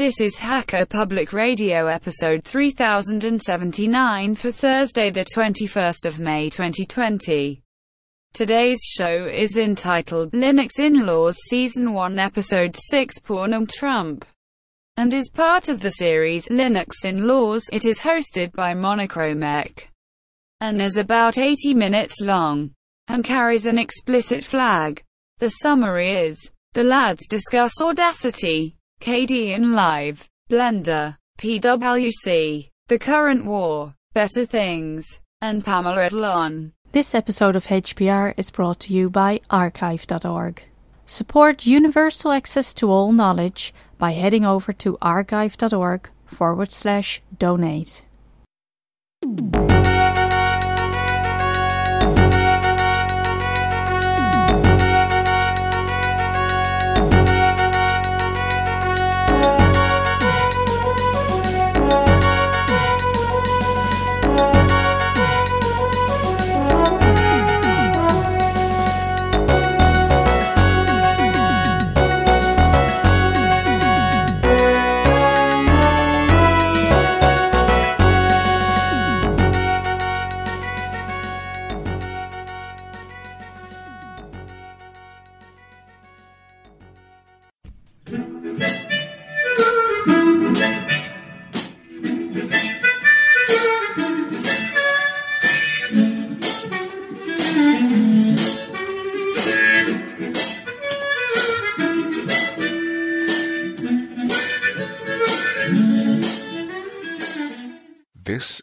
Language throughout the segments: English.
This is Hacker Public Radio episode 3079 for Thursday the 21st of May 2020. Today's show is entitled Linux In-Laws Season 1 Episode 6 Porn and Trump and is part of the series Linux In-Laws. It is hosted by Monochromec and is about 80 minutes long and carries an explicit flag. The summary is, the lads discuss Audacity, KDEnlive, Blender, PWC, the current war, better things, and Pamela Adlon. This episode of HPR is brought to you by archive.org. Support universal access to all knowledge by heading over to archive.org forward slash donate.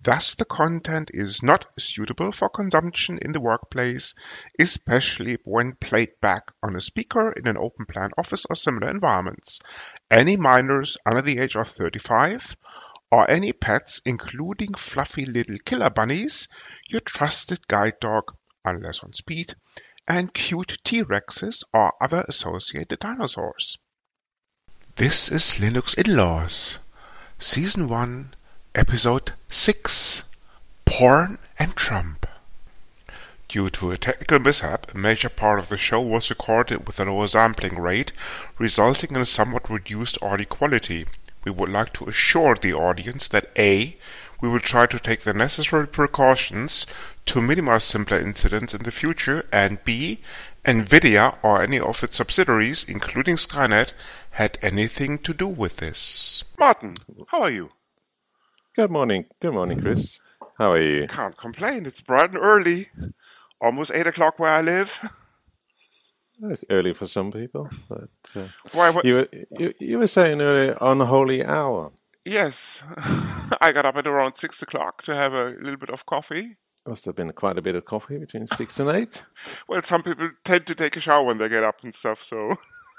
Thus, the content is not suitable for consumption in the workplace, especially when played back on a speaker in an open plan office or similar environments. Any minors under the age of 35 or any pets, including fluffy little killer bunnies, your trusted guide dog, unless on speed, and cute T-Rexes or other associated dinosaurs. This is Linux In-Laws, Season 1, Episode 6 Porn and Trump. Due to a technical mishap, a major part of the show was recorded with a lower sampling rate, resulting in a somewhat reduced audio quality. We would like to assure the audience that A. We will try to take the necessary precautions to minimize similar incidents in the future, and B. NVIDIA or any of its subsidiaries, including Skynet, had anything to do with this. Martin, how are you? Good morning. Good morning, Chris. How are you? Can't complain. It's bright and early. Almost 8 o'clock where I live. That's early for some people, but uh, Why, what? you, were, you you were saying earlier unholy hour. Yes. I got up at around 6 o'clock to have a little bit of coffee. Must have been quite a bit of coffee between six and eight. Well, some people tend to take a shower when they get up and stuff, so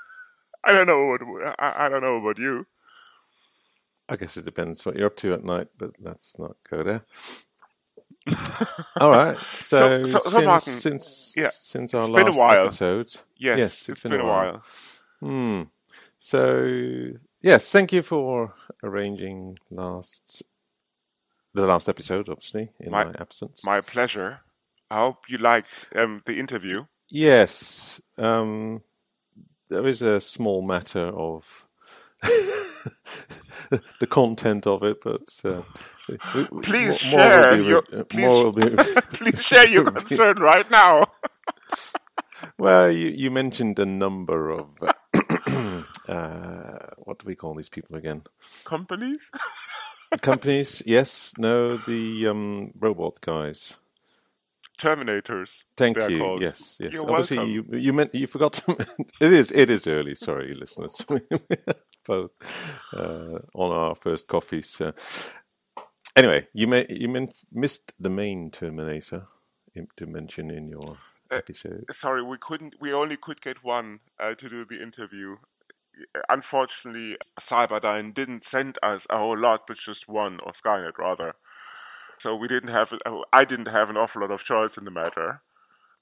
I don't know what I, I don't know about you. I guess it depends what you're up to at night, but let's not go there. All right. So, So- so- since Martin, since yeah, since our last while. episode, Yes, Yes, it's been, a while. Hmm. So yes, thank you for arranging last the last episode, obviously in My- my, absence. My pleasure. I hope you liked um, the interview. Yes, um, there is a small matter of the content of it, but uh, Please more share be, your- uh, please- more be Please share your concern right now. Well, you, you mentioned a number of uh, what do we call these people again? Companies? Companies? Yes, no, the um, robot guys. Terminators. Thank you. called. Yes, yes. You're Obviously, welcome. you you meant you forgot. To, it is it is early. Sorry, listeners. Both uh, on our first coffees. Uh, anyway, you may you meant, missed the main Terminator in- to mention in your Uh, episode. Sorry, we couldn't. We only could get one uh, to do the interview. unfortunately, Cyberdyne didn't send us a whole lot, but just one, or Skynet rather. So we didn't have, I didn't have an awful lot of choice in the matter.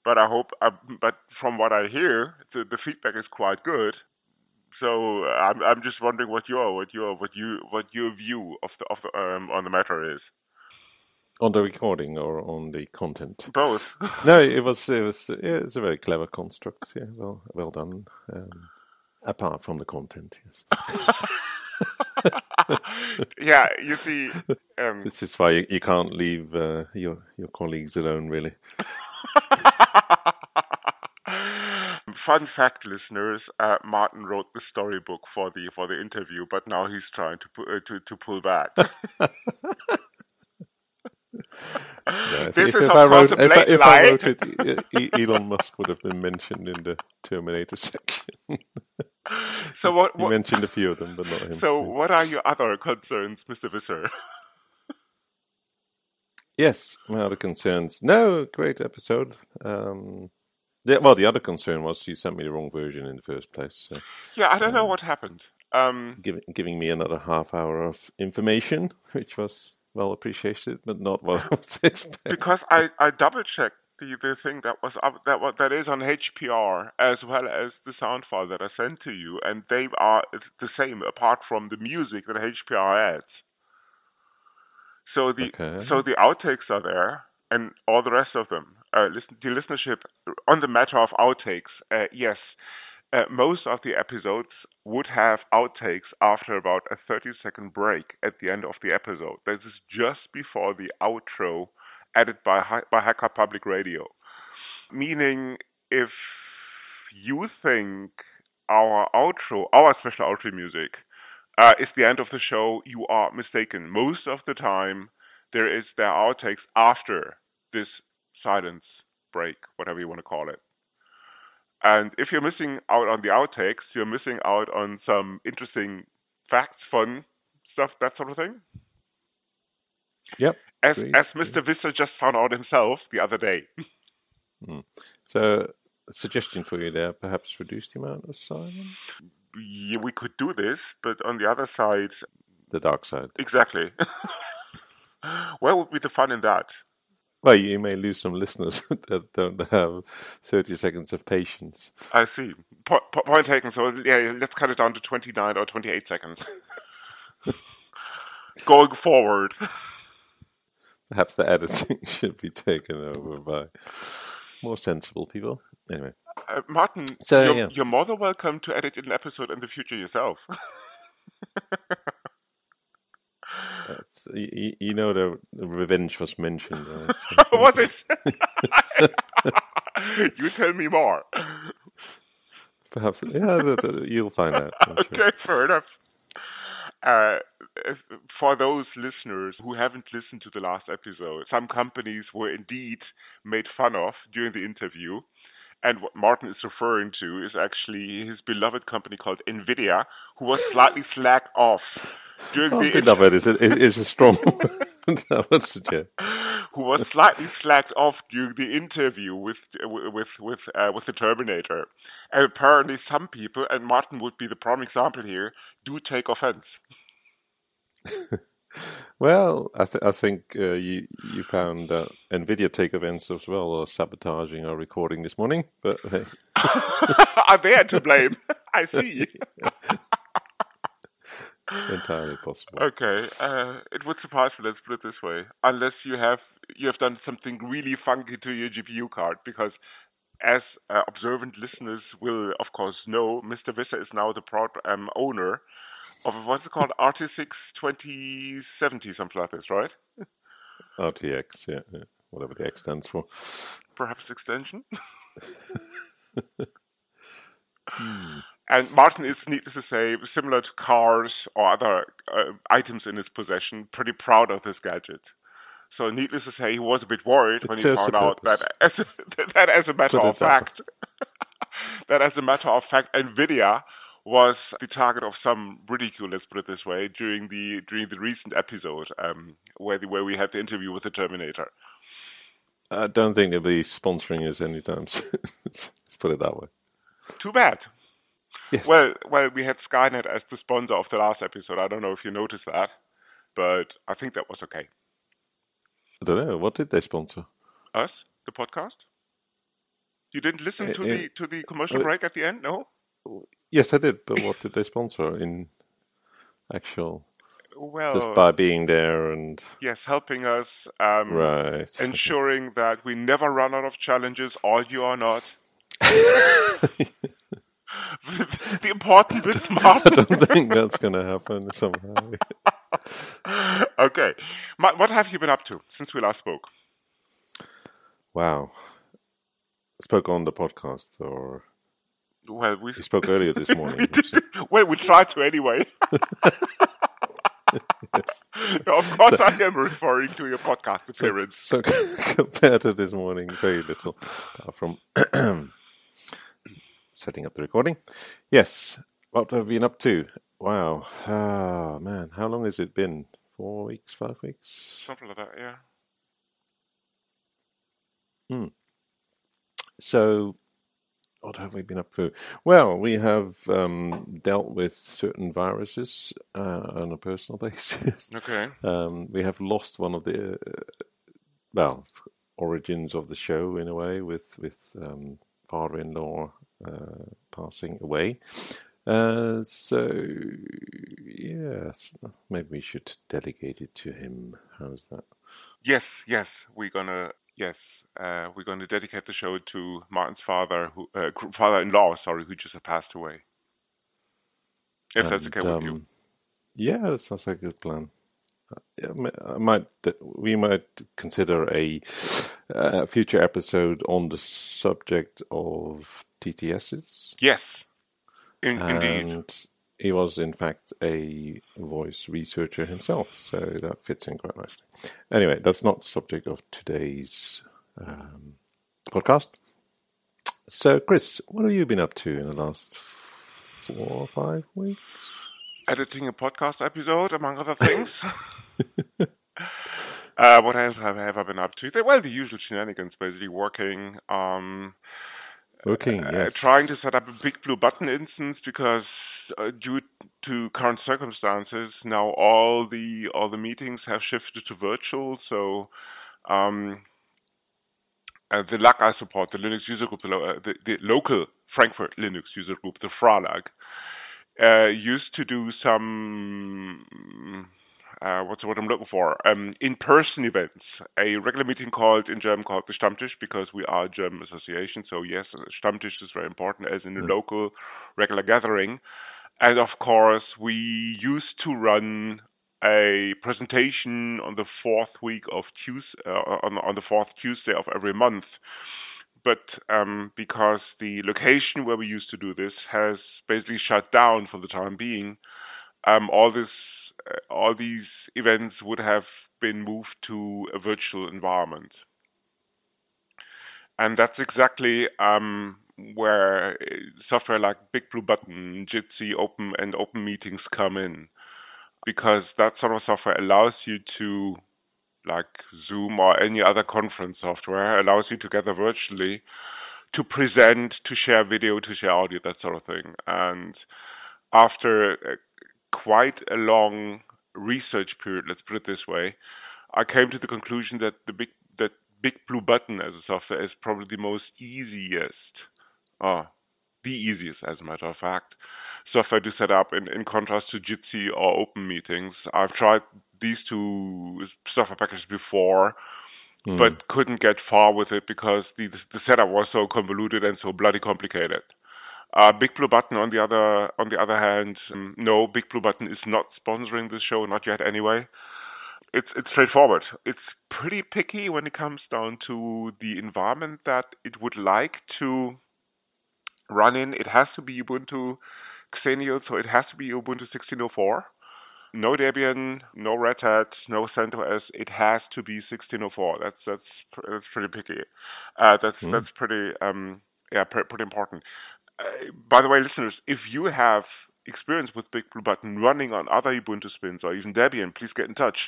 But I hope, uh, but from what I hear, the, the feedback is quite good. So uh, I'm, I'm just wondering what your, what your, what you, what your view of the, of the, um, on the matter is. On the recording or on the content? Both. no, it was it was it's a very clever construct. Yeah, well well done. Um, apart from the content, yes. yeah, you see, um, this is why you, you can't leave uh, your your colleagues alone, really. Fun fact, listeners: uh, Martin wrote the storybook for the for the interview, but now he's trying to uh, to to pull back. If, if, if I wrote, if I wrote it, Elon Musk would have been mentioned in the Terminator section. so what, what, you mentioned a few of them, but not him. So, yeah. what are your other concerns, Mr. Visser? yes, my other concerns. No, great episode. Um, yeah, well, the other concern was you sent me the wrong version in the first place. So, yeah, I don't um, know what happened. Um, giving giving me another half hour of information, which was well appreciated, but not what I was expecting. Because I, I double checked the, the thing that was up that what that is on HPR as well as the sound file that I sent to you, and they are the same apart from the music that HPR adds. So the okay. so the outtakes are there, and all the rest of them. Uh, listen, the listenership on the matter of outtakes. Uh, yes, uh, most of the episodes would have outtakes after about a 30 second break at the end of the episode. This is just before the outro added by, by Hacker Public Radio. Meaning, if you think our outro, our special outro music, uh, is the end of the show, you are mistaken. Most of the time, there is there are outtakes after this silence break, whatever you want to call it. And if you're missing out on the outtakes, you're missing out on some interesting facts, fun stuff, that sort of thing. Yep. As as Mr. Visser just found out himself the other day. Hmm. So, a suggestion for you there: perhaps reduce the amount of silence. Yeah, we could do this, but on the other side, the dark side. Exactly. Where would be the fun in that? Well, you may lose some listeners that don't have 30 seconds of patience. I see. Po- po- point taken. So, yeah, let's cut it down to 29 or 28 seconds. Going forward. Perhaps the editing should be taken over by more sensible people. Anyway. Uh, Martin, so, you're, yeah. you're more than welcome to edit an episode in the future yourself. That's, you, you, know the, revenge was mentioned. Right? So, what is? you tell me more. Perhaps, yeah, the, the, you'll find out. okay, sure. fair enough. Uh, for those listeners who haven't listened to the last episode, some companies were indeed made fun of during the interview. And what Martin is referring to is actually his beloved company called NVIDIA, who was slightly slacked off during oh, the beloved is a, is a strong I would suggest. Who was slightly slacked off during the interview with with with uh, with the Terminator, and apparently some people, and Martin would be the prime example here, do take offense. well, I, th- I think uh, you you found uh, Nvidia take offense as well, or sabotaging our recording this morning. But hey. are they to blame? I see entirely possible. Okay, uh, it would surprise me. Let's put it this way: unless you have you have done something really funky to your GPU card, because as uh, observant listeners will of course know, Mr. Visser is now the proud um, owner of what's it called, RTX 2070, something like this, right? RTX, yeah, yeah, whatever the X stands for. Perhaps extension. hmm. And Martin is, needless to say, similar to cars or other uh, items in his possession, pretty proud of this gadget. So, needless to say, he was a bit worried it when he found out that, as a, that, as a matter of fact, that as a matter of fact, Nvidia was the target of some ridicule. Let's put it this way during the during the recent episode um, where the, where we had the interview with the Terminator. I don't think they'll be sponsoring us anytime soon. Let's put it that way. Too bad. Yes. Well, well, we had Skynet as the sponsor of the last episode. I don't know if you noticed that, but I think that was okay. I don't know. What did they sponsor? Us, the podcast. You didn't listen uh, to uh, the to the commercial uh, break at the end, no? Yes, I did. But what did they sponsor in actual? Well, just by being there and yes, helping us, um, right, ensuring that we never run out of challenges, all you or not. the important bit, Martin. I don't think that's going to happen somehow. okay, what have you been up to since we last spoke? Wow, spoke on the podcast or well, we, we spoke earlier this morning. well, we tried to anyway. yes. of course, I am referring to your podcast appearance. So, so compared to this morning, very little from setting up the recording. Yes, what have you been up to? Wow, oh, man, how long has it been? Four weeks, five weeks? Something like that, yeah. Hmm. So, what have we been up to? Well, we have um, dealt with certain viruses uh, on a personal basis. Okay. Um, we have lost one of the, uh, well, origins of the show in a way with with um, father-in-law uh, passing away. Uh, so yes, maybe we should delegate it to him. How's that? Yes, yes, we're gonna yes uh, we're going to dedicate the show to Martin's father, who, uh, father-in-law, sorry, who just passed away. If and, that's okay um, with you. Um, yeah, that sounds like a good plan. Uh, I might we might consider a uh, future episode on the subject of TTSs. Yes, in, indeed. He was, in fact, a voice researcher himself, so that fits in quite nicely. Anyway, that's not the subject of today's um, podcast. So, Chris, what have you been up to in the last four or five weeks? Editing a podcast episode, among other things. uh, what else have, have I been up to? Well, the usual shenanigans, basically working. Um, working, uh, yes. Trying to set up a big blue button instance because uh, due to current circumstances, now all the all the meetings have shifted to virtual. So um, uh, the LUG I support, the Linux user group, the, uh, the, the, local Frankfurt Linux user group, the FraLUG, uh, used to do some uh, what's word I'm looking for? Um, in-person events. A regular meeting called in German called the Stammtisch because we are a German association. So yes, Stammtisch is very important as in a local regular gathering. And of course, we used to run a presentation on the fourth week of Tuesday, uh, on, on the fourth Tuesday of every month. But um, because the location where we used to do this has basically shut down for the time being, um, all this, all these events would have been moved to a virtual environment, and that's exactly um, where uh, software like Big Blue Button, Jitsi, Open and Open Meetings come in because that sort of software allows you to, like Zoom or any other conference software, allows you to gather virtually, to present, to share video, to share audio, that sort of thing. And after quite a long research period, let's put it this way, I came to the conclusion that the big that Big Blue Button as a software is probably the most easiest, oh, the easiest as a matter of fact, software to set up in, in contrast to Jitsi or Open Meetings. I've tried these two software packages before, mm. but couldn't get far with it because the, the setup was so convoluted and so bloody complicated. Uh, Big Blue Button, on the other on the other hand, um, no, Big Blue Button is not sponsoring this show, not yet anyway. It's it's straightforward. It's pretty picky when it comes down to the environment that it would like to run in. It has to be Ubuntu Xenial, so it has to be Ubuntu 16.04. No Debian, no Red Hat, no CentOS. It has to be 16.04. That's that's that's pretty picky. Uh, that's mm. that's pretty um, yeah pretty important. Uh, by the way, listeners, if you have experience with Big Blue Button running on other Ubuntu spins or even Debian, please get in touch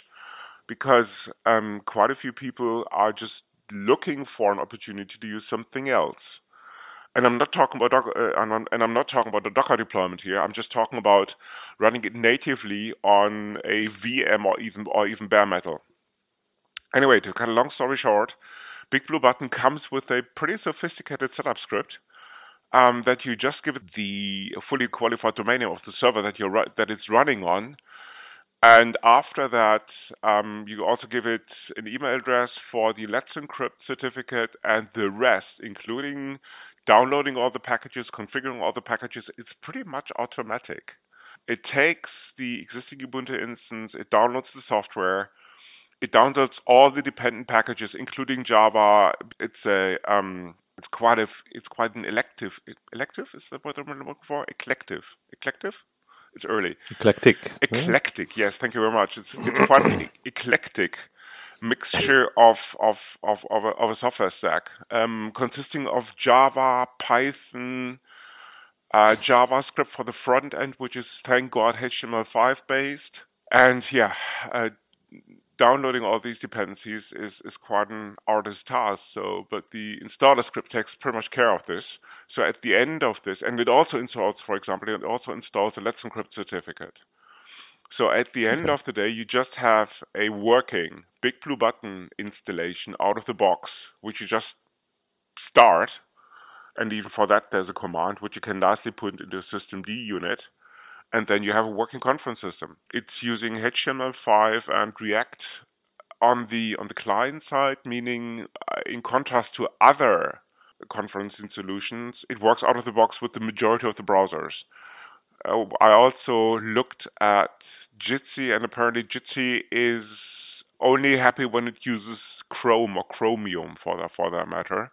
because um, quite a few people are just looking for an opportunity to use something else. and I'm not talking about uh, and, I'm, and I'm not talking about the Docker deployment here. I'm just talking about running it natively on a VM or even or even bare metal. Anyway, to cut a long story short, Big Blue Button comes with a pretty sophisticated setup script um, that you just give it the fully qualified domain name of the server that you're that it's running on, and after that, um, you also give it an email address for the Let's Encrypt certificate and the rest, including downloading all the packages, configuring all the packages. It's pretty much automatic. It takes the existing Ubuntu instance, it downloads the software, it downloads all the dependent packages, including Java. It's a um, it's quite a it's quite an elective elective is that what I'm looking for? Eclective, eclective. It's early. Eclectic. Eclectic. Yes, thank you very much. It's, it's quite an eclectic mixture of of of of a, of a software stack um, consisting of Java, Python, uh, JavaScript for the front end, which is thank God HTML5 based, and yeah, uh, downloading all these dependencies is, is quite an artist's task. So, but the installer script takes pretty much care of this. So at the end of this, and it also installs, for example, it also installs a Let's Encrypt certificate. So at the end okay. of the day, you just have a working Big Blue Button installation out of the box, which you just start. And even for that, there's a command which you can nicely put into a systemd unit and then you have a working conference system. It's using HTML5 and React on the on the client side, meaning uh, in contrast to other conferencing solutions, it works out of the box with the majority of the browsers. Uh, I also looked at Jitsi, and apparently Jitsi is only happy when it uses Chrome or Chromium for that for that matter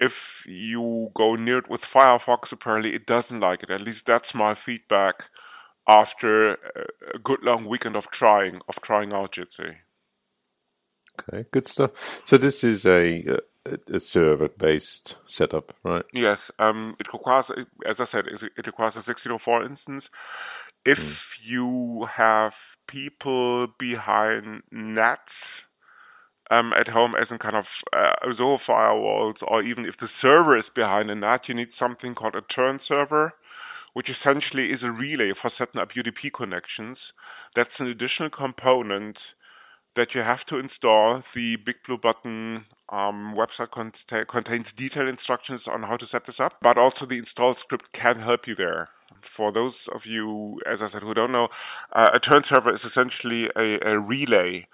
if you go near it with Firefox, apparently it doesn't like it. At least that's my feedback after a good long weekend of trying of trying out Jitsi. Okay, good stuff. So this is a a server-based setup, right? Yes. Um, it requires, as I said, it requires a 1604 instance. If mm. you have people behind NATs um, at home as in kind of uh, Azure firewalls, or even if the server is behind a NAT, you need something called a turn server, which essentially is a relay for setting up UDP connections. That's an additional component that you have to install. The Big Blue Button um, website cont- contains detailed instructions on how to set this up, but also the install script can help you there. For those of you, as I said, who don't know, uh, a turn server is essentially a, a relay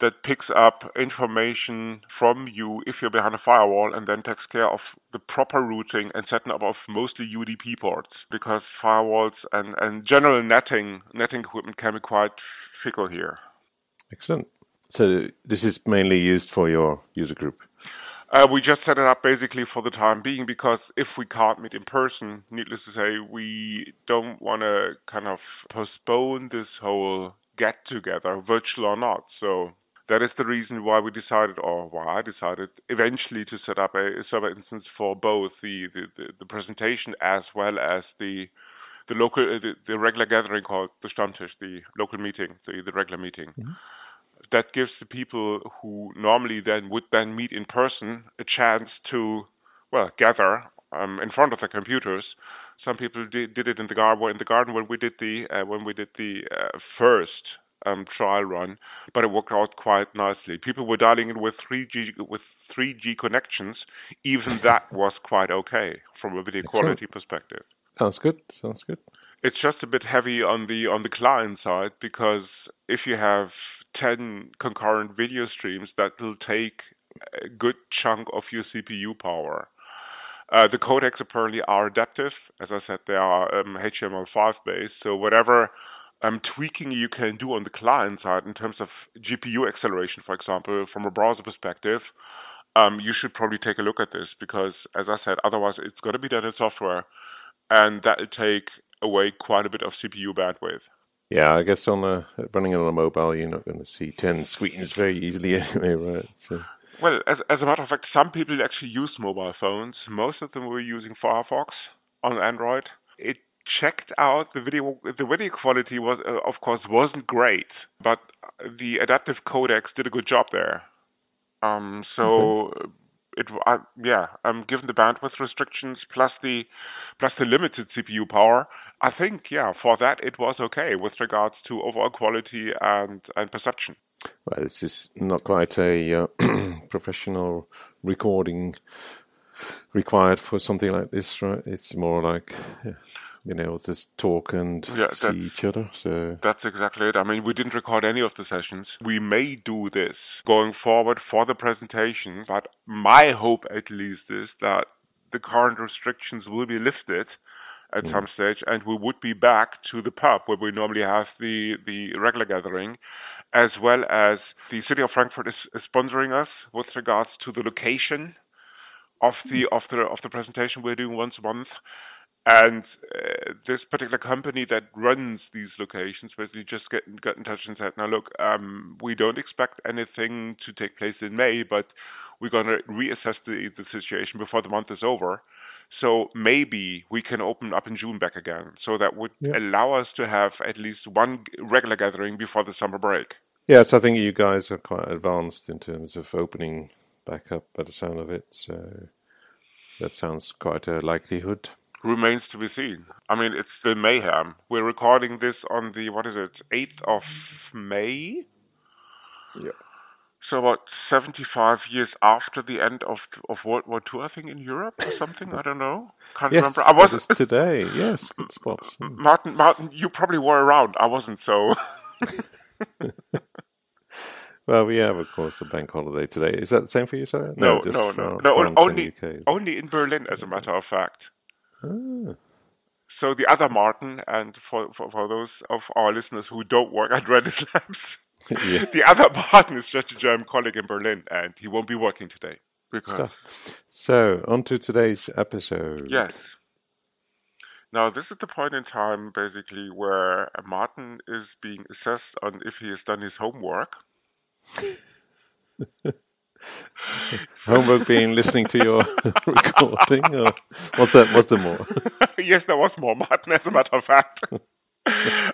that picks up information from you if you're behind a firewall and then takes care of the proper routing and setting up of mostly UDP ports because firewalls and, and general netting netting equipment can be quite fickle here. Excellent. So this is mainly used for your user group. Uh, we just set it up basically for the time being because if we can't meet in person, needless to say, we don't want to kind of postpone this whole get together, virtual or not. So that is the reason why we decided, or why I decided, eventually to set up a, server instance for both the, the, the, the, presentation as well as the the local uh, the, the, regular gathering called the Stammtisch, the local meeting, the, the regular meeting. Mm-hmm. That gives the people who normally then would then meet in person a chance to well gather um, in front of the computers. Some people did, did it in the garden in the garden when we did the uh, when we did the uh, first um, trial run, but it worked out quite nicely. People were dialing in with 3G with 3G connections. Even that was quite okay from a video quality perspective. Sounds good. Sounds good. It's just a bit heavy on the on the client side because if you have 10 concurrent video streams, that will take a good chunk of your CPU power. Uh, the codecs apparently are adaptive. As I said, they are um, HTML5 based. So whatever um, tweaking you can do on the client side in terms of GPU acceleration, for example, from a browser perspective, um, you should probably take a look at this because, as I said, otherwise it's going to be done in software, and that will take away quite a bit of CPU bandwidth. Yeah, I guess on a running on a mobile, you're not going to see ten screens very easily anyway, right? So. Well, as, as a matter of fact, some people actually use mobile phones. Most of them were using Firefox on Android. It checked out the video the video quality was uh, of course wasn't great but the adaptive codecs did a good job there um, so it uh, yeah, um, given the bandwidth restrictions plus the plus the limited CPU power, I think yeah, for that it was okay with regards to overall quality and and perception. Well, this is not quite a uh, professional recording required for something like this, right? It's more like yeah, you know, just talk and Yeah, see each other. So That's exactly it. I mean, we didn't record any of the sessions. We may do this going forward for the presentation, but my hope at least is that the current restrictions will be lifted at mm. some stage and we would be back to the pub where we normally have the, the regular gathering, as well as the city of Frankfurt is, is sponsoring us with regards to the location of the mm. of the of the presentation we're doing once a month. And uh, this particular company that runs these locations basically just get, got in touch and said, now look, um, we don't expect anything to take place in May, but we're going to reassess the, the situation before the month is over. So maybe we can open up in June back again. So that would Yeah. allow us to have at least one regular gathering before the summer break. yes, I think you guys are quite advanced in terms of opening back up by the sound of it. So that sounds quite a likelihood. Remains to be seen. I mean, it's still mayhem. We're recording this on the what is it, eighth of May. Yeah. So about seventy-five years after the end of of World War II, I think in Europe or something. I don't know. Can't Yes, remember. I was today. Yes, good spot. Martin. Martin, you probably were around. I wasn't. So Well, we have, of course, a bank holiday today. Is that the same for you, sir? no, no, no, no. France Only only in Berlin, as a matter of fact. Ah, So the other Martin, and for, for, for those of our listeners who don't work at Redis Labs, yeah, the other Martin is just a German colleague in Berlin, and he won't be working today. Because, stuff. So, on to today's episode. Yes. Now, this is the point in time, basically, where Martin is being assessed on if he has done his homework. Homework being listening to your recording, or what's that? What's the more? yes, there was more, Martin, as a matter of fact.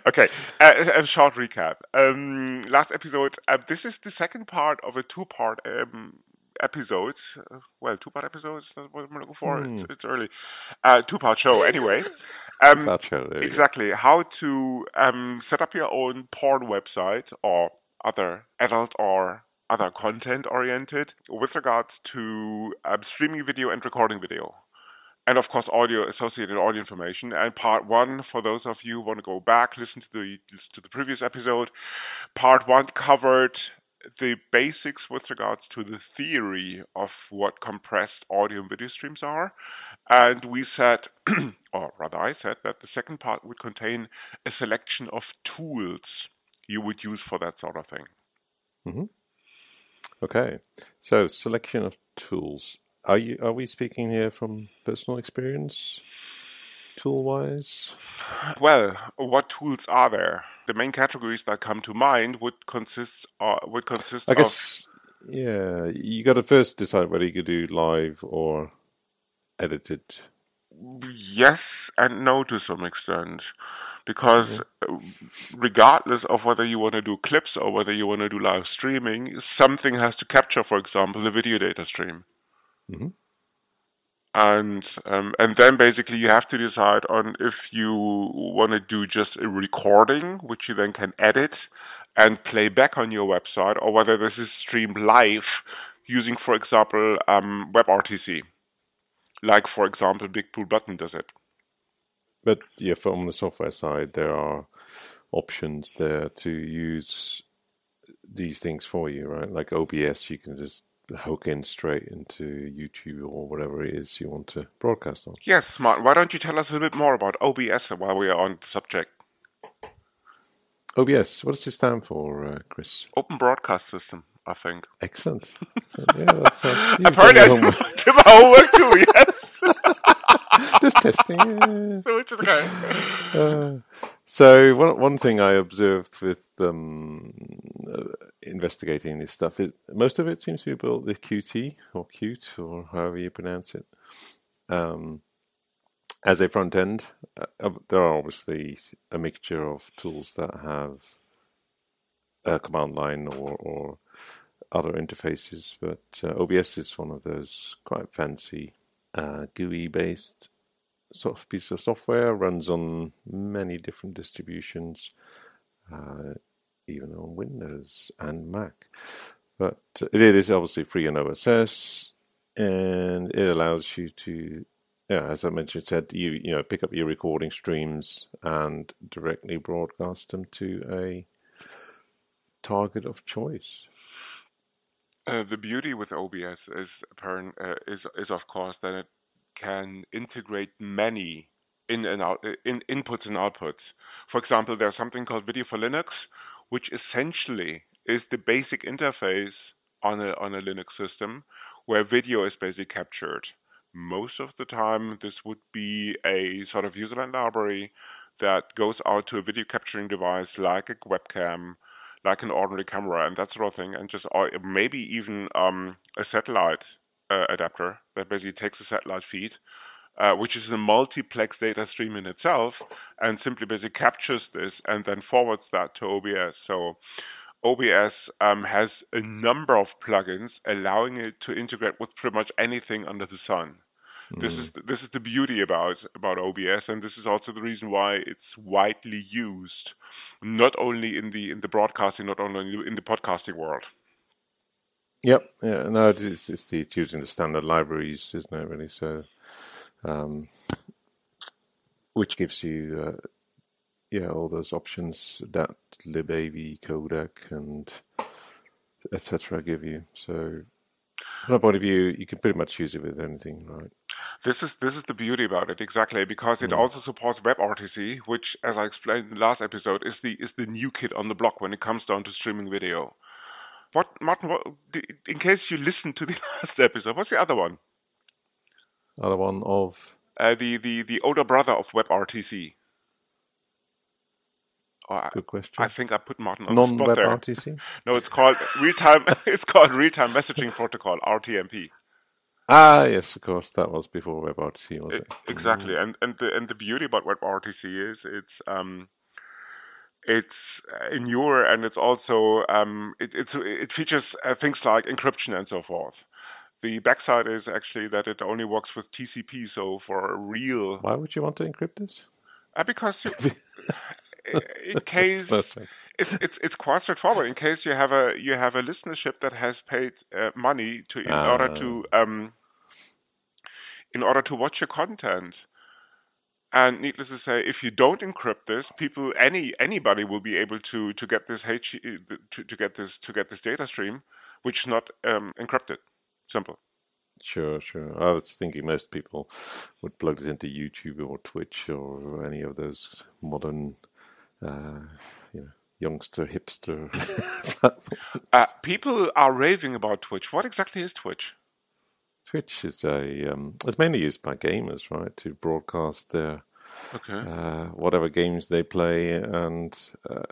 okay, uh, a short recap. Um, last episode, uh, this is the second part of a two part um, episode. Uh, well, two part episodes. is not what I'm looking for. Hmm. It's, it's early. Uh, two part show, anyway. Um, show, there you go. Exactly. How to um, set up your own porn website or other adult or other content oriented with regards to um, streaming video and recording video. And of course, audio, associated audio information. And part one, for those of you who want to go back, listen to the to the previous episode. Part one covered the basics with regards to the theory of what compressed audio and video streams are. And we said, or rather, I said that the second part would contain a selection of tools you would use for that sort of thing. Okay, so selection of tools. Are you? Are we speaking here from personal experience, tool wise? Well, what tools are there? The main categories that come to mind would consist uh, would consist I of guess. Yeah, you got to first decide whether you could do live or edited. yes and no to some extent. Because regardless of whether you want to do clips or whether you want to do live streaming, something has to capture, for example, the video data stream. Mhm. And um, and then basically you have to decide on if you want to do just a recording, which you then can edit and play back on your website, or whether this is streamed live using, for example, um, WebRTC, like for example, Big Blue Button does it. But yeah, from the software side, there are options there to use these things for you, right? Like OBS, you can just hook in straight into YouTube or whatever it is you want to broadcast on. Yes, Martin, why don't you tell us a little bit more about OBS while we are on the subject? OBS, what does it stand for, uh, Chris? Open Broadcast System, I think. Excellent. Excellent. Yeah, that sounds. you've I've heard done I your homework. did my homework too, yes. Just testing. yeah. so it's okay. Uh, so one one thing I observed with um, uh, investigating this stuff, it, most of it seems to be built with Qt or Qt or however you pronounce it. Um, as a front end, uh, uh, there are obviously a mixture of tools that have a command line or, or other interfaces, but uh, OBS is one of those quite fancy uh, GUI based sort of piece of software. Runs on many different distributions, uh, even on Windows and Mac. But it is obviously free on OSS, and it allows you to yeah, as I mentioned, said you you know pick up your recording streams and directly broadcast them to a target of choice. Uh, the beauty with OBS is apparent uh, is is of course that it can integrate many in and out in inputs and outputs. For example, there's something called Video for Linux, which essentially is the basic interface on a on a Linux system where video is basically captured most of the time this would be a sort of userland library that goes out to a video capturing device like a webcam, like an ordinary camera, and that sort of thing, and just or maybe even um, a satellite uh, adapter that basically takes a satellite feed, uh, which is a multiplex data stream in itself, and simply basically captures this and then forwards that to OBS. So OBS um, has a number of plugins allowing it to integrate with pretty much anything under the sun. Mm. This is this is the beauty about about OBS, and this is also the reason why it's widely used, not only in the in the broadcasting, not only in the podcasting world. Yep. Yeah. No, it's, it's the it's using the standard libraries, isn't it? Really. So, um, which gives you. Uh, yeah, all those options that libav codec and etc. give you. So, from that point of view, you can pretty much use it with anything, right? This is this is the beauty about it exactly because it mm. also supports WebRTC, which, as I explained in the last episode, is the is the new kid on the block when it comes down to streaming video. What Martin? What, in case you listened to the last episode, what's the other one? Other one of uh, the the the older brother of WebRTC. Oh, Good question. I think I put Martin on Non the spot there. RTC? No, it's called real time. it's called real time messaging protocol (RTMP). Ah, yes, of course. That was before WebRTC, was it? it? Exactly, and and the and the beauty about WebRTC is it's um it's in your and it's also um it it's, it features uh, things like encryption and so forth. The backside is actually that it only works with TCP, so for real. Why would you want to encrypt this? Uh, because you, in case it's, it's it's quite straightforward. In case you have a you have a listenership that has paid uh, money to in uh, order to um, in order to watch your content. And needless to say, if you don't encrypt this, people any anybody will be able to to get this H, to, to get this to get this data stream, which is not um, encrypted. Simple. Sure, sure. I was thinking most people would plug this into YouTube or Twitch or any of those modern uh, you know, youngster hipster. uh, people are raving about Twitch. What exactly is Twitch? Twitch is a um, it's mainly used by gamers, right, to broadcast their okay. uh, whatever games they play and uh,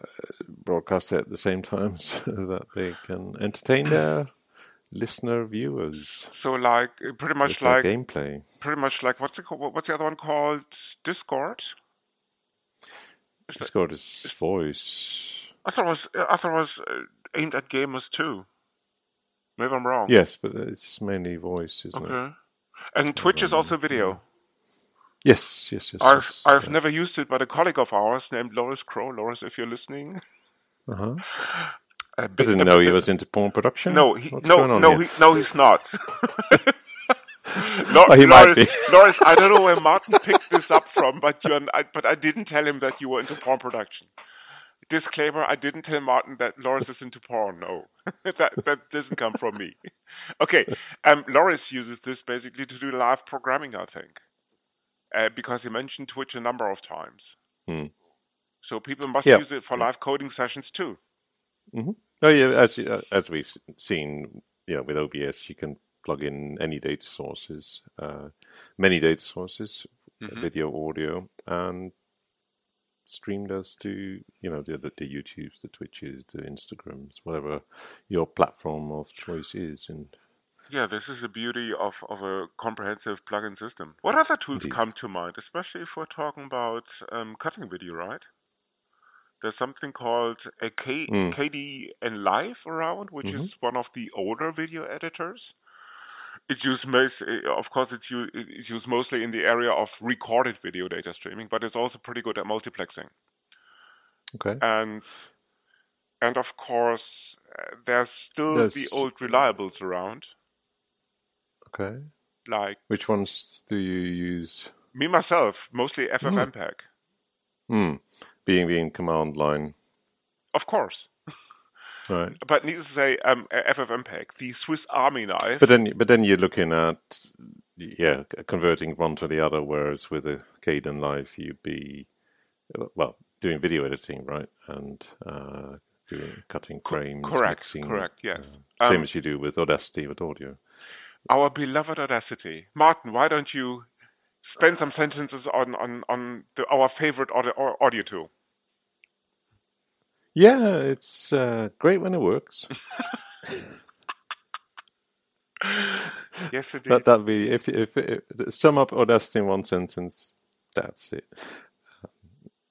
broadcast it at the same time so that they can entertain their listener viewers. So, like pretty much like gameplay. Pretty much like what's the what's the other one called? Discord. Discord is voice. I thought it was I thought it was uh, aimed at gamers too. Maybe I'm wrong. Yes, but it's mainly voice, isn't okay. it? And Twitch is also video. Yes, yes, yes. I've yes, I've yeah. never used it, but a colleague of ours named Loris Cro. Loris, if you're listening. Uh huh. I didn't know he was into porn production. No, he, no, no, he, no, he's not. Oh, he Loris, might be. Loris, I don't know where Martin picked this up from, but you I, but I didn't tell him that you were into porn production. Disclaimer: I didn't tell Martin that Loris is into porn. No, that that doesn't come from me. okay, um, Loris uses this basically to do live programming, I think, uh, because he mentioned Twitch a number of times. Hmm. So people must use it for live coding sessions too. Mm-hmm. Oh yeah, as uh, as we've seen, you know, with OBS, you can plug in any data sources, uh, many data sources, mm-hmm. video, audio, and stream those to you know the, the, the YouTubes, the Twitches, the Instagrams, whatever your platform of choice is, and yeah, this is the beauty of, of a comprehensive plugin system. What other tools Indeed. come to mind, especially if we're talking about um, cutting video, right? There's something called a K- Mm. KDEnlive around, which Mhm. is one of the older video editors. It's used most, of course, it's used, it's used mostly in the area of recorded video data streaming, but it's also pretty good at multiplexing. Okay. And and of course, uh, there's still There's- the old reliables around, Okay. like Which ones do you use? me myself, mostly FFmpeg. Hmm. Being the command line. Of course. Right. But needless to say, um, FFmpeg, the Swiss Army knife. But then, but then you're looking at yeah, converting one to the other. Whereas with a KDEnlive, you'd be well doing video editing, right, and uh, doing cutting frames, correct, mixing, correct, yes. uh, same Um, as you do with Audacity with audio. our beloved Audacity. Martin, why don't you spend some sentences on on on the, our favorite audio, audio tool? Yeah, it's uh, great when it works. Yes, it is. that that'd be if if, if sum up Audacity in one sentence. That's it.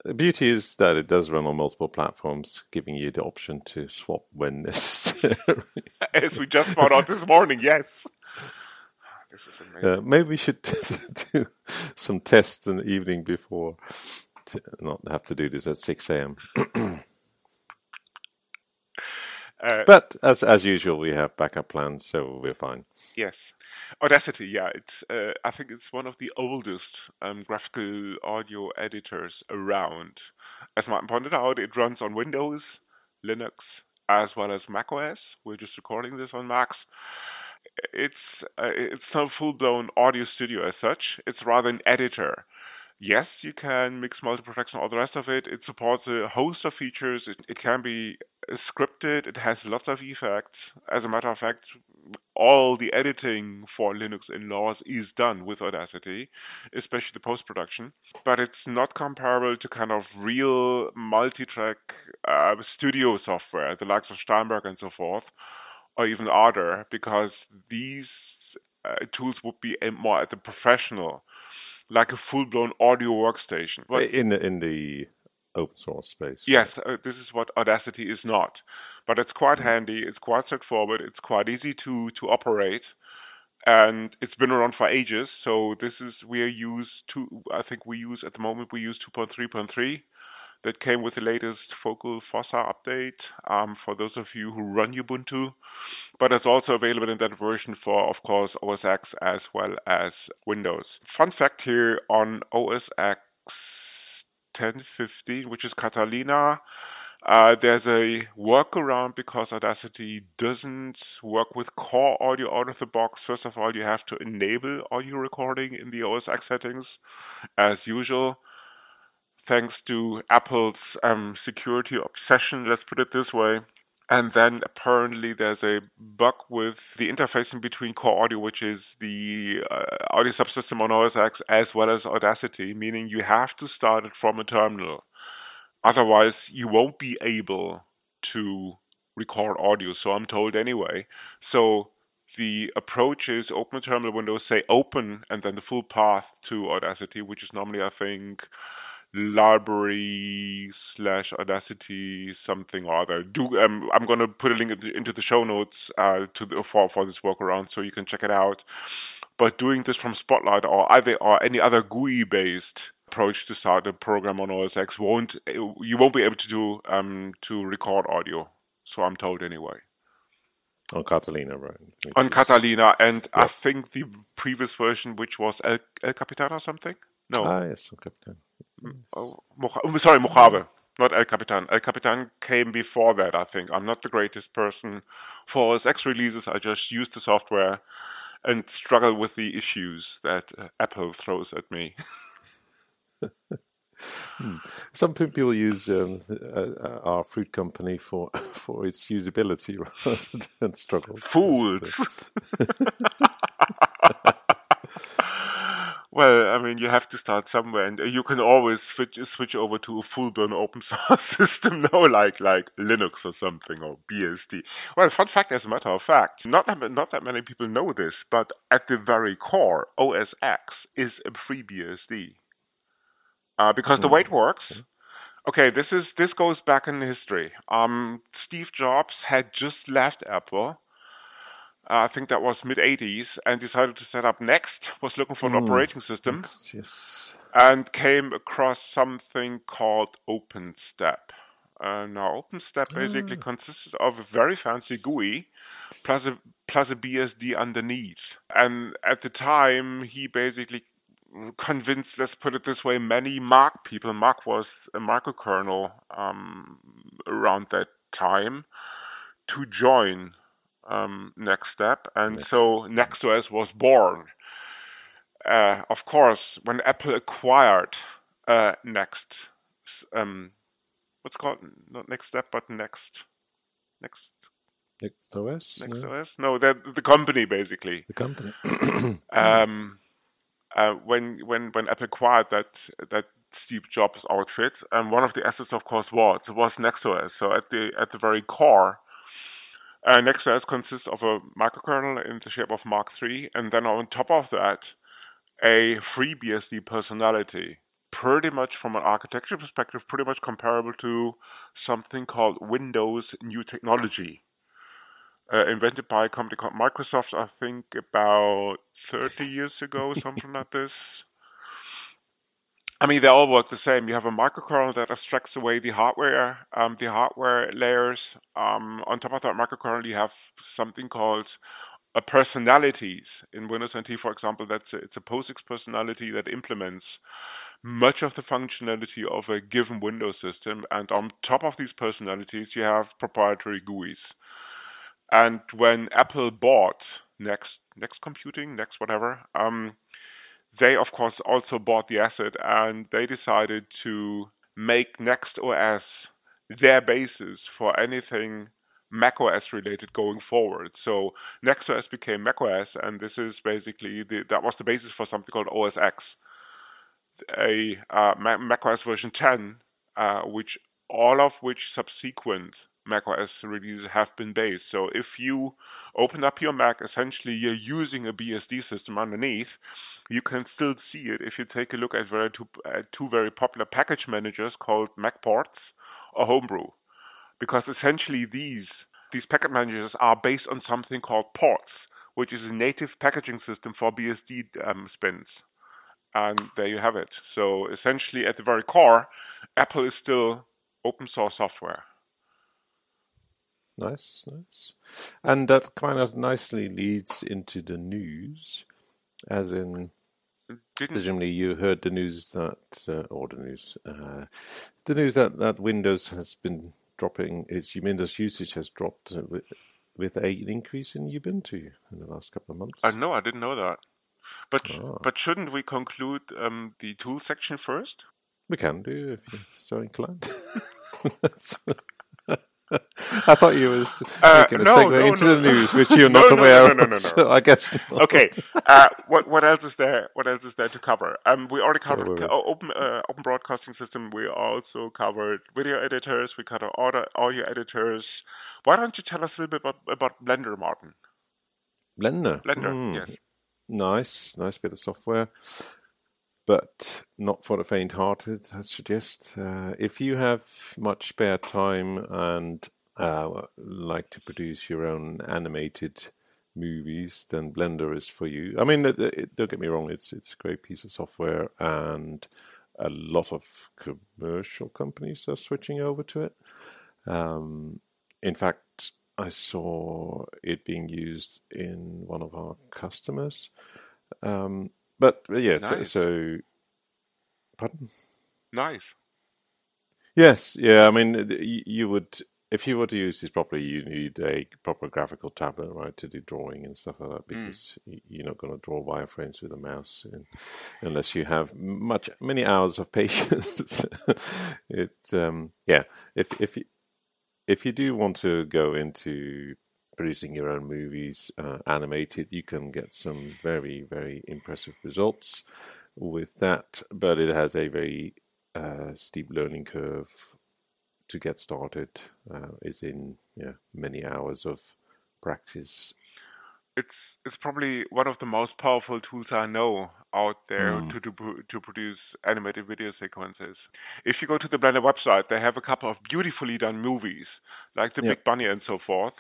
The beauty is that it does run on multiple platforms, giving you the option to swap when necessary. As we just found out this morning, yes. This is amazing. Uh, maybe we should do some tests in the evening before, to not have to do this at six a.m. Uh, But as as usual, we have backup plans, so we're fine. Yes. Audacity, yeah, it's uh, I think it's one of the oldest um, graphical audio editors around. As Martin pointed out, it runs on Windows, Linux, as well as Mac OS. We're just recording this on Macs. It's uh, it's not a full-blown audio studio as such. It's rather an editor. Yes, you can mix and all the rest of it. It supports a host of features. It, it can be uh, scripted. It has lots of effects. As a matter of fact, all the editing for Linux Inlaws is done with Audacity, especially the post production. But it's not comparable to kind of real multi track uh, studio software, the likes of Steinberg and so forth, or even Ardour, because these uh, tools would be more at the professional, like a full blown audio workstation. But in the in the open source space. Yes, uh, this is what Audacity is not. But it's quite handy, it's quite straightforward, it's quite easy to, to operate, and it's been around for ages. So this is we are used to. I think we use at the moment we use 2.3.3. That came with the latest Focal Fossa update um, for those of you who run Ubuntu, but it's also available in that version for, of course, OS X as well as Windows. Fun fact here on OS X 10.15, which is Catalina. Uh, there's a workaround because Audacity doesn't work with core audio out of the box. First of all, you have to enable audio recording in the OS X settings, as usual. Thanks to Apple's um, security obsession, let's put it this way. And then apparently there's a bug with the interfacing between Core Audio, which is the uh, audio subsystem on OS X, as well as Audacity, meaning you have to start it from a terminal. Otherwise, you won't be able to record audio. So I'm told anyway. So the approach is open a terminal window, say open, and then the full path to Audacity, which is normally, I think, library slash audacity something or other. Do um, i'm going to put a link into, the show notes uh, to the, for for this workaround so you can check it out. But doing this from spotlight or either or any other gui based approach to start a program on os x won't you won't be able to do um, to record audio. So i'm told anyway. On Catalina, right? which on is- catalina and i think the previous version which was el, el capitan or something no Ah, yes, Captain. Oh, oh, sorry, Mojave, not El Capitan. El Capitan came before that, I think. I'm not the greatest person for OS X releases. I just use the software and struggle with the issues that uh, Apple throws at me. Some people use um, uh, our fruit company for for its usability rather than struggles. Fools. Well, I mean, you have to start somewhere, and you can always switch switch over to a full-blown open source system now, like like Linux or something or BSD. Well, fun fact, as a matter of fact, not that, not that many people know this, but at the very core, OS X is a free BSD. Uh, because the way it works, Okay, this is this goes back in history. Um, Steve Jobs had just left Apple. Uh, I think that was mid '80s, and decided to set up Next. Was looking for an Mm, operating system, Next, yes. and came across something called OpenStep. Uh, now, OpenStep basically consisted of a very fancy GUI plus a plus a BSD underneath. And at the time, he basically convinced, let's put it this way, many Mach people. Mach was a microkernel um, around that time to join um, Next Step, and Next. so NextOS was born. Uh, of course, when Apple acquired uh, Next, um, what's called not Next Step, but Next, Next, Next OS? Next no? OS? No, the the company basically. The company. Um, uh, when when when Apple acquired that that Steve Jobs outfit, and one of the assets, of course, was was NextOS. So at the at the very core, uh, NextOS consists of a microkernel in the shape of Mach III, and then on top of that, a FreeBSD personality. Pretty much from an architecture perspective, pretty much comparable to something called Windows New Technology, uh, invented by a company called Microsoft. I think about 30 years ago, something like this. I mean, they all work the same. You have a microkernel that abstracts away the hardware, um, the hardware layers. Um, on top of that microkernel, you have something called a personalities in Windows NT, for example. That's a, it's a POSIX personality that implements much of the functionality of a given Windows system. And on top of these personalities, you have proprietary GUIs. And when Apple bought Next Next Computing, Next whatever, um, they of course also bought the asset and they decided to make Next OS their basis for anything macOS related going forward. So Next OS became macOS, and this is basically the, that was the basis for something called OS X, a uh, Ma- macOS version 10, uh, which all of which subsequent macOS releases have been based. So if you open up your Mac, essentially you're using a BSD system underneath. You can still see it if you take a look at very two, uh, two very popular package managers called MacPorts or Homebrew, because essentially these these package managers are based on something called Ports, which is a native packaging system for BSD um, spins. And there you have it. So essentially, at the very core, Apple is still open source software. Nice, nice. And that kind of nicely leads into the news, as in, presumably you heard the news that, uh, or the news, uh, the news that, that Windows has been dropping, its Windows usage has dropped uh, with, with a, an increase in Ubuntu in the last couple of months. I know I didn't know that. But Ah. but shouldn't we conclude um, the tool section first? We can do if you're so inclined. I thought you was Uh, making a no, segue no, into no. the news, which you're No, not no, no, aware no, no, no, no. So I guess not. Okay. Uh, what what else is there? What else is there to cover? Um, we already covered wait, wait. uh, open uh, open broadcasting system. We also covered video editors. We covered audio, audio editors. Why don't you tell us a little bit about, about Blender, Martin? Blender. Blender, Hmm. yes. Nice, nice bit of software, but not for the faint-hearted. I suggest uh, if you have much spare time and uh, like to produce your own animated movies, then Blender is for you. I mean, it, it, don't get me wrong; it's it's a great piece of software, and a lot of commercial companies are switching over to it. Um, in fact, I saw it being used in one of our customers. Um, but uh, yeah, so, Nice. so pardon? Nice. Yes, yeah. I mean, you, would if you were to use this properly, you need a proper graphical tablet, right, to do drawing and stuff like that. Because y you're not going to draw wireframes with a mouse in, unless you have much many hours of patience. it, um, yeah. If if you, if you do want to go into producing your own movies uh, animated, you can get some very very impressive results with that. But it has a very uh, steep learning curve to get started. Uh, is in yeah many hours of practice. It's it's probably one of the most powerful tools I know out there Mm. to, to to produce animated video sequences. If you go to the Blender website, they have a couple of beautifully done movies, like The Yep. Big Bunny and so forth,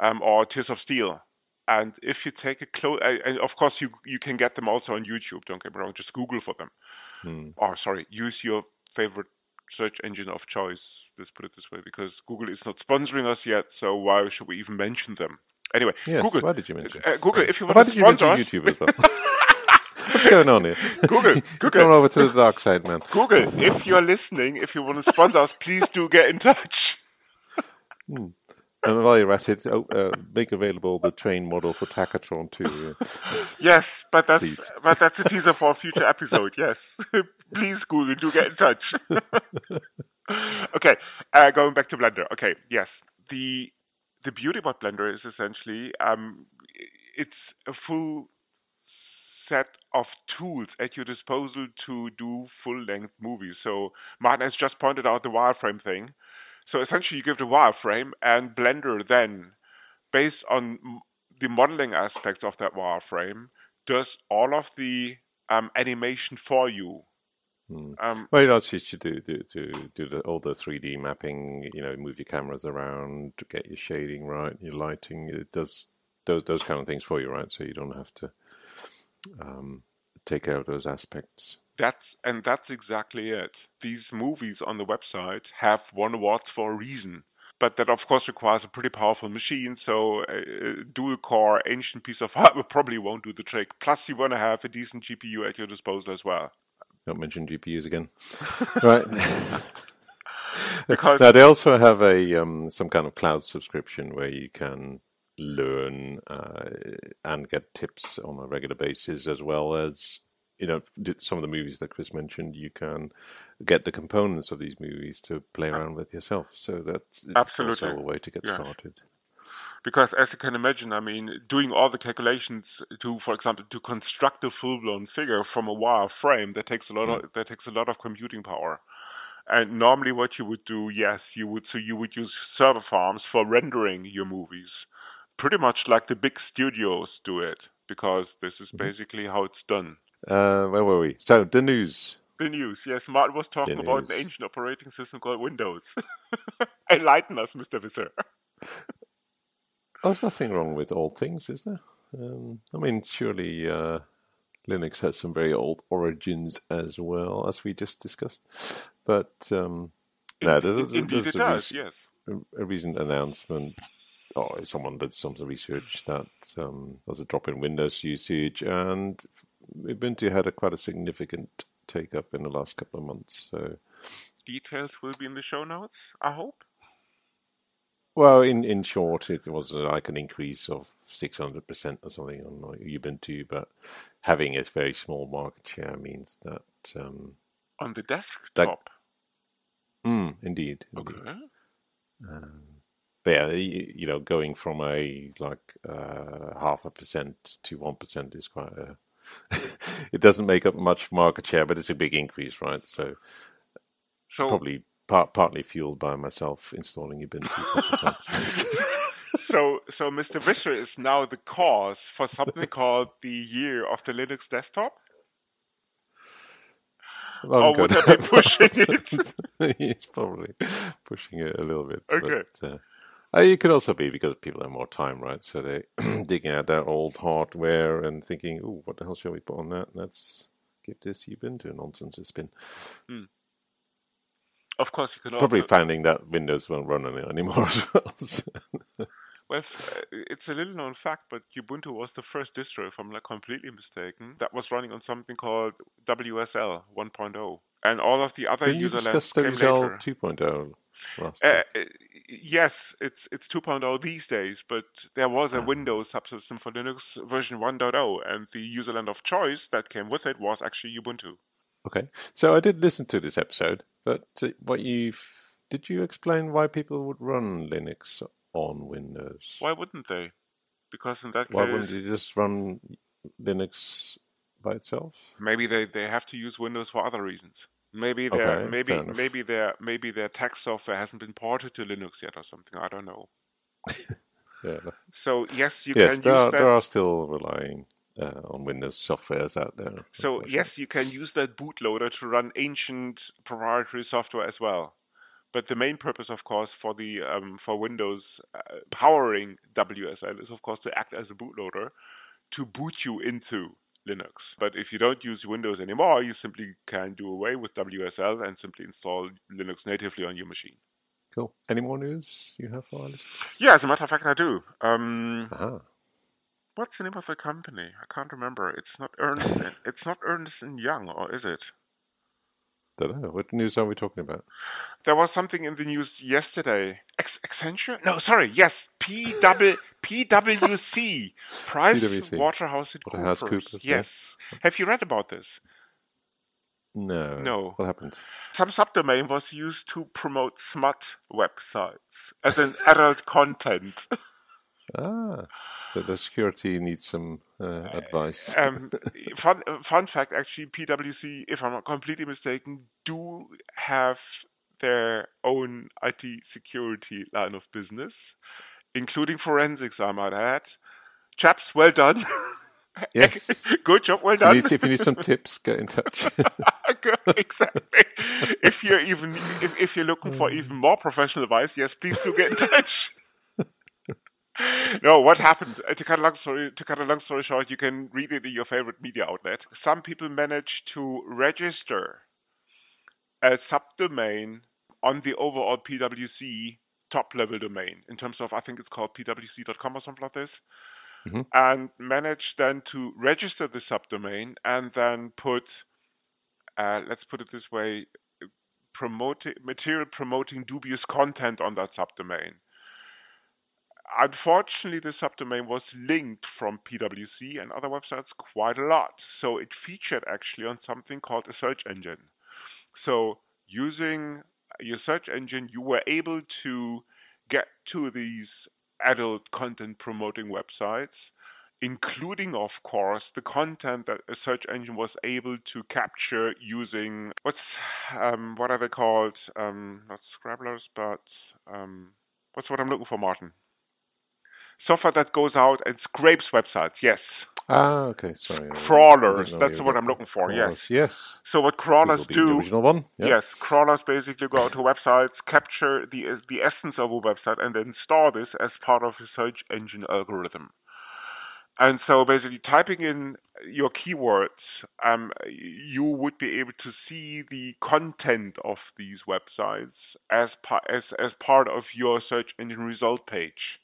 um, or Tears of Steel. And if you take a close, and of course you you can get them also on YouTube. Don't get me wrong, just Google for them. Hmm. Or sorry, use your favorite search engine of choice. Let's put it this way, because Google is not sponsoring us yet, so why should we even mention them? Anyway, Yes, Google. why did you mention? Uh, Google, if you Why want did to you mention sponsor us, YouTube as well? What's going on here? Google, Google. gone over to the dark side, man. Google, if you're listening, if you want to sponsor us, please do get in touch. And while you're at it, oh, uh, make available the train model for Tacotron 2. Yes, but that's Please. but that's a teaser for a future episode. Yes, please Google, do get in touch. okay, uh, going back to Blender. Okay, yes, the the beauty about Blender is essentially um, it's a full set of tools at your disposal to do full length movies. So Martin has just pointed out the wireframe thing. So essentially, you give the wireframe, and Blender then, based on the modeling aspects of that wireframe, does all of the um, animation for you. Hmm. Um, Well, it asks you to do, do, to do the, all the 3D mapping, you know, move your cameras around, get your shading right, your lighting. It does those, those kind of things for you, right? So you don't have to um, take care of those aspects. That's and that's exactly it. These movies on the website have won awards for a reason. But that, of course, requires a pretty powerful machine. So, a dual core ancient piece of hardware probably won't do the trick. Plus, you want to have a decent GPU at your disposal as well. Don't mention GPUs again. right. Now they also have a um, some kind of cloud subscription where you can learn uh, and get tips on a regular basis, as well as you know some of the movies that Chris mentioned. You can get the components of these movies to play around with yourself. So that's Absolutely. also a way to get Yeah. started. Because as you can imagine, I mean, doing all the calculations to, for example, to construct a full-blown figure from a wire frame, that takes a lot hmm. of that takes a lot of computing power. And normally, what you would do, yes, you would so you would use server farms for rendering your movies, pretty much like the big studios do it, because this is mm-hmm. basically how it's done. Uh, where were we? So the news. The news, yes, Martin was talking The about an ancient operating system called Windows. Enlighten us, Mr. Visser. Oh, there's nothing wrong with old things, is there? Um, I mean, surely uh, Linux has some very old origins as well, as we just discussed. But um, no, there was, there Indeed, it a, does. rec- Yes. a recent announcement. Or someone did some research that um, there's a drop in Windows usage, and Ubuntu had a quite a significant take up in the last couple of months. So, Details will be in the show notes. I hope. well, in, in short, it was uh, like an increase of 600% or something on Ubuntu, but having a very small market share means that, um, On the desktop. mm, indeed, indeed. okay. Um, but yeah, you, you know, going from a like uh, half a percent to one percent is quite a. it doesn't make up much market share, but it's a big increase, right? So So probably part, partly fueled by myself installing Ubuntu a couple of times. so so Mr. Visser is now the cause for something called the year of the Linux desktop. Well, Or would. I be pushing it? He's probably pushing it a little bit. Okay. But, uh, uh, it could also be because people have more time, right? So they're digging out their old hardware and thinking, "Oh, what the hell shall we put on that? Let's give this Ubuntu nonsense a spin." Of course, you could Probably also. finding that Windows won't run on it anymore as well. So- Well, uh, it's a little known fact, but Ubuntu was the first distro, if I'm not completely mistaken, that was running on something called WSL 1.0, and all of the other Didn't you discuss WSL 2.0 Uh, yes, it's it's 2.0 these days, but there was a Ah. Windows subsystem for Linux version 1.0, and the userland of choice that came with it was actually Ubuntu. Okay, so I did listen to this episode, but uh, what you did you explain why people would run Linux on Windows? Why wouldn't they? Because in that Why case, why wouldn't you just run Linux by itself? maybe they, they have to use Windows for other reasons. Maybe their Okay, maybe maybe their maybe their tax software hasn't been ported to Linux yet or something. I don't know. So yes, you yes, can there are, there are still relying uh, on Windows softwares out there. So yes, you can use that bootloader to run ancient proprietary software as well. But the main purpose, of course, for the um, for Windows uh, powering WSL is, of course, to act as a bootloader to boot you into Linux. But if you don't use Windows anymore, you simply can do away with WSL and simply install Linux natively on your machine. Cool. Any more news you have for our listeners? Yeah, as a matter of fact, I do. Um, Aha. what's the name of the company? I can't remember. It's not Ernest. it's not Ernest and Young, or is it? Don't know. What news are we talking about? There was something in the news yesterday. Ex- Accenture? No, sorry. Yes, PW, PwC, Price PwC. Waterhouse Coopers. Coopers, Yes. Have you read about this? No. No. What happened? Some subdomain was used to promote smut websites as an adult content. Ah. So the security needs some uh, advice. um, fun, fun fact, actually, PwC, if I'm not completely mistaken, do have their own IT security line of business, including forensics, I might add. Chaps, well done. Yes. Good job, well If you, done. need, if you need some tips, get in touch. exactly. If you're even if, if you're looking for even more professional advice, yes, please do get in touch. no, what happened? Uh, To cut a long story to cut a long story short, you can read it in your favorite media outlet. Some people managed to register a subdomain on the overall PwC top level domain in terms of I think it's called pwc.com or something like this Mhm. and managed then to register the subdomain and then put, uh, let's put it this way, promoting material promoting dubious content on that subdomain. Unfortunately, the subdomain was linked from PwC and other websites quite a lot, so it featured actually on something called a search engine. So using your search engine, you were able to get to these adult content promoting websites, including, of course, the content that a search engine was able to capture using what's um, what are they called? Um, not scrabblers, but um, what's what I'm looking for, Martin? Software that goes out and scrapes websites. Yes. Ah, okay. Sorry. Crawlers, that's what I'm looking for, yes. Crawlers, Yes. So what crawlers do? Original one. Yeah. Yes, crawlers basically go to websites, capture the the essence of a website, and then store this as part of a search engine algorithm. And so, basically, typing in your keywords, um, you would be able to see the content of these websites as pa- as as part of your search engine result page.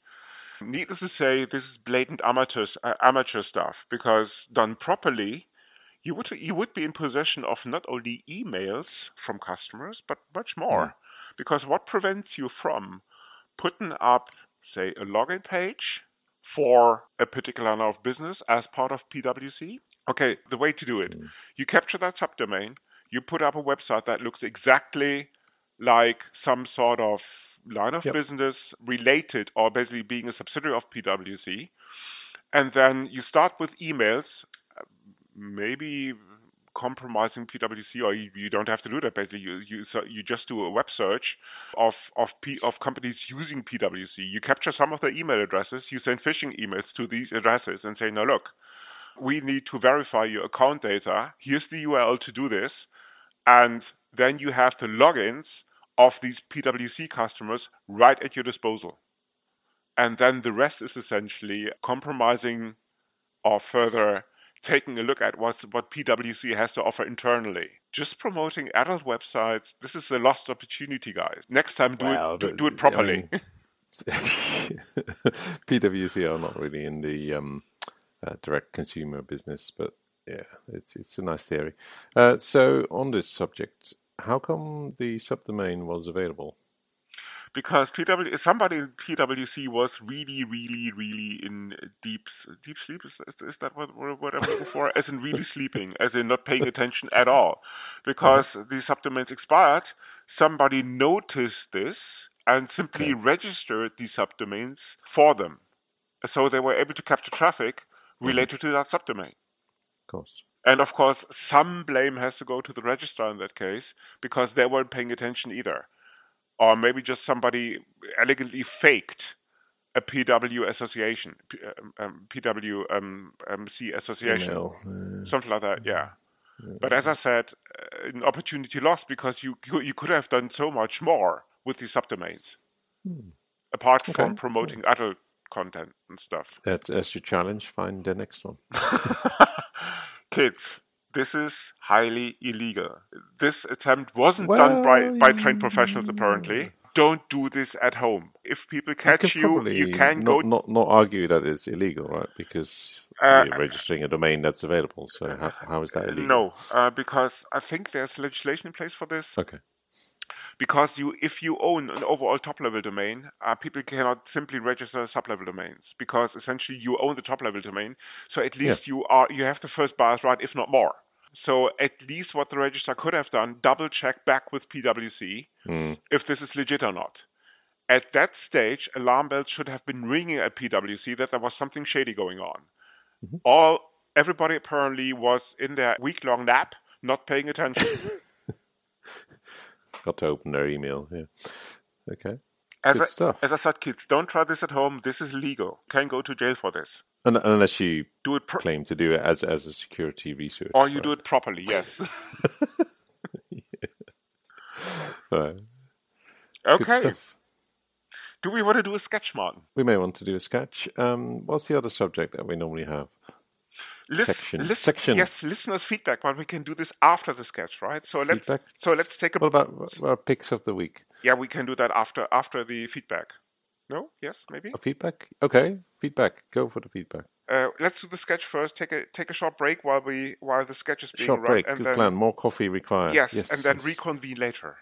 Needless to say, this is blatant amateur uh, amateur stuff because done properly, you would you would be in possession of not only emails from customers but much more. Because what prevents you from putting up, say, a login page for a particular line of business as part of PwC? Okay, the way to do it: you capture that subdomain, you put up a website that looks exactly like some sort of line of Yep. business related or basically being a subsidiary of PwC. And then you start with emails, maybe compromising PwC, or you, you don't have to do that. Basically, you you so you just do a web search of of P, of companies using PwC. You capture some of their email addresses. You send phishing emails to these addresses and say, "Now look, we need to verify your account data. Here's the URL to do this," and then you have the logins of these PwC customers right at your disposal. And then the rest is essentially compromising or further taking a look at what what PwC has to offer internally. Just promoting adult websites, this is a lost opportunity, guys. Next time, do it do, do it I properly. mean, PwC are not really in the um, uh, direct consumer business, but yeah, it's it's a nice theory. Uh, so on this subject, how come the subdomain was available? because PW, somebody in PwC was really, really, really in deep deep sleep. Is, is, that what, what I'm looking for? As in really sleeping, as in not paying attention at all, uh-huh. because the subdomains expired. Somebody noticed this and simply Okay. registered these subdomains for them, so they were able to capture traffic mm-hmm. related to that subdomain. Of course. And of course, some blame has to go to the registrar in that case because they weren't paying attention either. Or maybe just somebody elegantly faked a PW association, P, um, um, um, um, association, uh, something like that. Yeah. But as I said, uh, an opportunity lost because you you could have done so much more with these subdomains, apart from Hmm. Okay. promoting other content and stuff. that, that's your challenge. Find the next one. Kids, this is highly illegal. This attempt wasn't done by, by trained professionals, apparently. Don't do this at home. If people catch you you, can probably you can not, go. not not argue that it's illegal, right? Because Uh, you're registering a domain that's available. So how, how is that illegal? No, uh, because I think there's legislation in place for this. Okay. Because you, if you own an overall top-level domain, uh, people cannot simply register sub-level domains because essentially you own the top-level domain. So at least you are you have the first buyer's right, if not more. So at least what the registrar could have done, double check back with PwC Mm. if this is legit or not. At that stage, alarm bells should have been ringing at PwC that there was something shady going on. All everybody apparently was in their week-long nap, not paying attention. Got to open their email. Yeah. Okay. As Good I, stuff. as I said, kids, don't try this at home. This is legal. Can go to jail for this. Un unless you Do it, pro- claim to do it as as a security research. or you do it properly. Yes. Right. Good okay. Do we want to do a sketch, Martin? We may want to do a sketch. Um, what's the other subject that we normally have? Lis- Section. lis- Section. Yes, listeners' feedback, but we can do this after the sketch, right? So let's so let's take a What about about our picks of the week? yeah, we can do that after after the feedback. No? Yes, maybe. A feedback? Okay, feedback. Go for the feedback. Uh, let's do the sketch first. Take a take a short break while we while the sketch is being Short run, break. and Good then plan. More coffee required. yes, yes and then yes. reconvene later.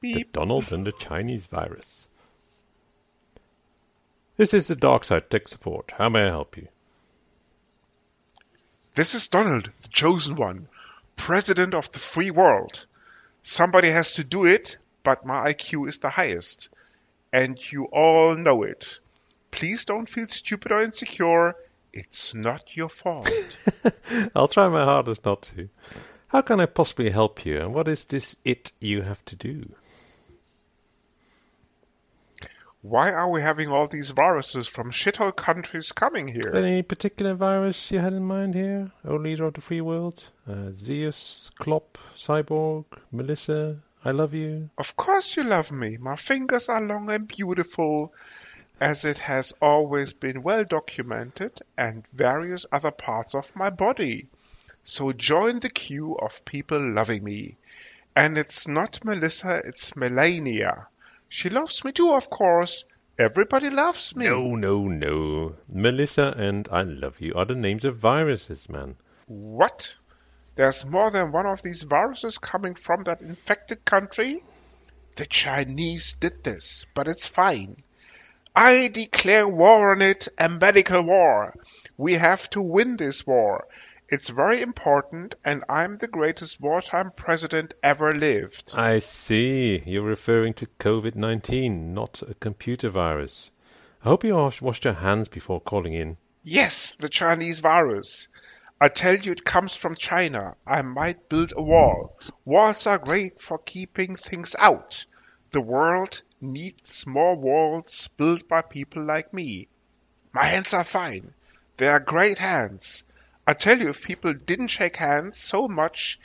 The Donald and the Chinese virus. This is the Dark Side Tech Support. How may I help you? This is Donald, the chosen one, president of the free world. Somebody has to do it, but my IQ is the highest. And you all know it. Please don't feel stupid or insecure. It's not your fault. I'll try my hardest not to. How can I possibly help you, and what is this it you have to do? Why are we having all these viruses from shithole countries coming here? Any particular virus you had in mind here? O leader of the free world? Uh, Zeus, Klopp, Cyborg, Melissa, I love you. Of course you love me. My fingers are long and beautiful, as it has always been well documented, and various other parts of my body. So join the queue of people loving me. And it's not Melissa, it's Melania. She loves me too, of course. Everybody loves me. No, no, no. Melissa and I love you are the names of viruses, man. What? There's more than one of these viruses coming from that infected country? The Chinese did this, but it's fine. I declare war on it, a medical war. We have to win this war. It's very important, and I'm the greatest wartime president ever lived. I see. You're referring to COVID 19, not a computer virus. I hope you wash- washed your hands before calling in. Yes, the Chinese virus. I tell you, it comes from China. I might build a wall. Walls are great for keeping things out. The world needs more walls built by people like me. My hands are fine. They are great hands. I tell you, if people didn't shake hands so much,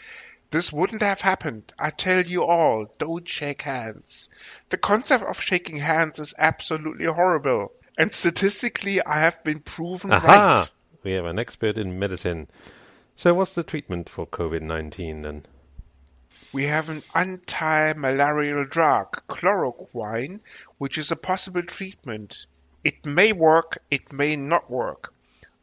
this wouldn't have happened. I tell you all, don't shake hands. The concept of shaking hands is absolutely horrible. And statistically, I have been proven Aha! right. We have an expert in medicine. So, what's the treatment for COVID 19 then? We have an anti-malarial drug, chloroquine, which is a possible treatment. It may work, it may not work.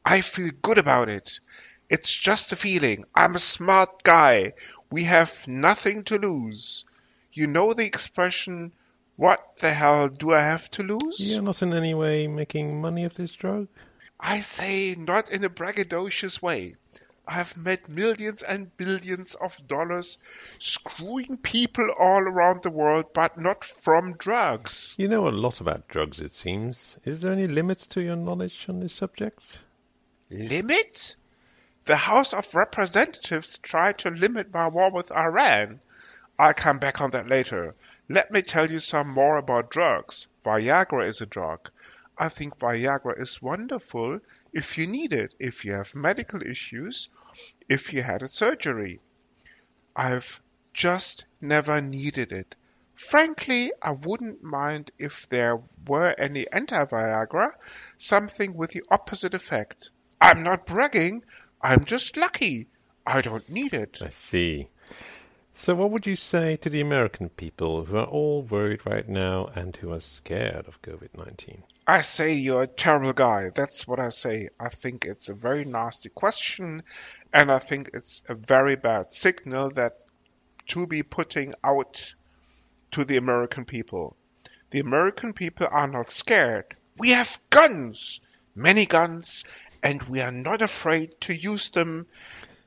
I feel good about it. It's just a feeling. I'm a smart guy. We have nothing to lose. You know the expression, what the hell do I have to lose? You're not in any way making money of this drug? I say not in a braggadocious way. I've made millions and billions of dollars screwing people all around the world, but not from drugs. You know a lot about drugs, it seems. Is there any limits to your knowledge on this subject? Limit? The House of Representatives tried to limit my war with Iran. I'll come back on that later. Let me tell you some more about drugs. Viagra is a drug. I think Viagra is wonderful if you need it, if you have medical issues, if you had a surgery. I've just never needed it. Frankly, I wouldn't mind if there were any anti-Viagra, something with the opposite effect. I'm not bragging, I'm just lucky. I don't need it. I see. So, what would you say to the American people who are all worried right now and who are scared of COVID 19? I say you're a terrible guy. That's what I say. I think it's a very nasty question, and I think it's a very bad signal that to be putting out to the American people. The American people are not scared. We have guns, many guns, and we are not afraid to use them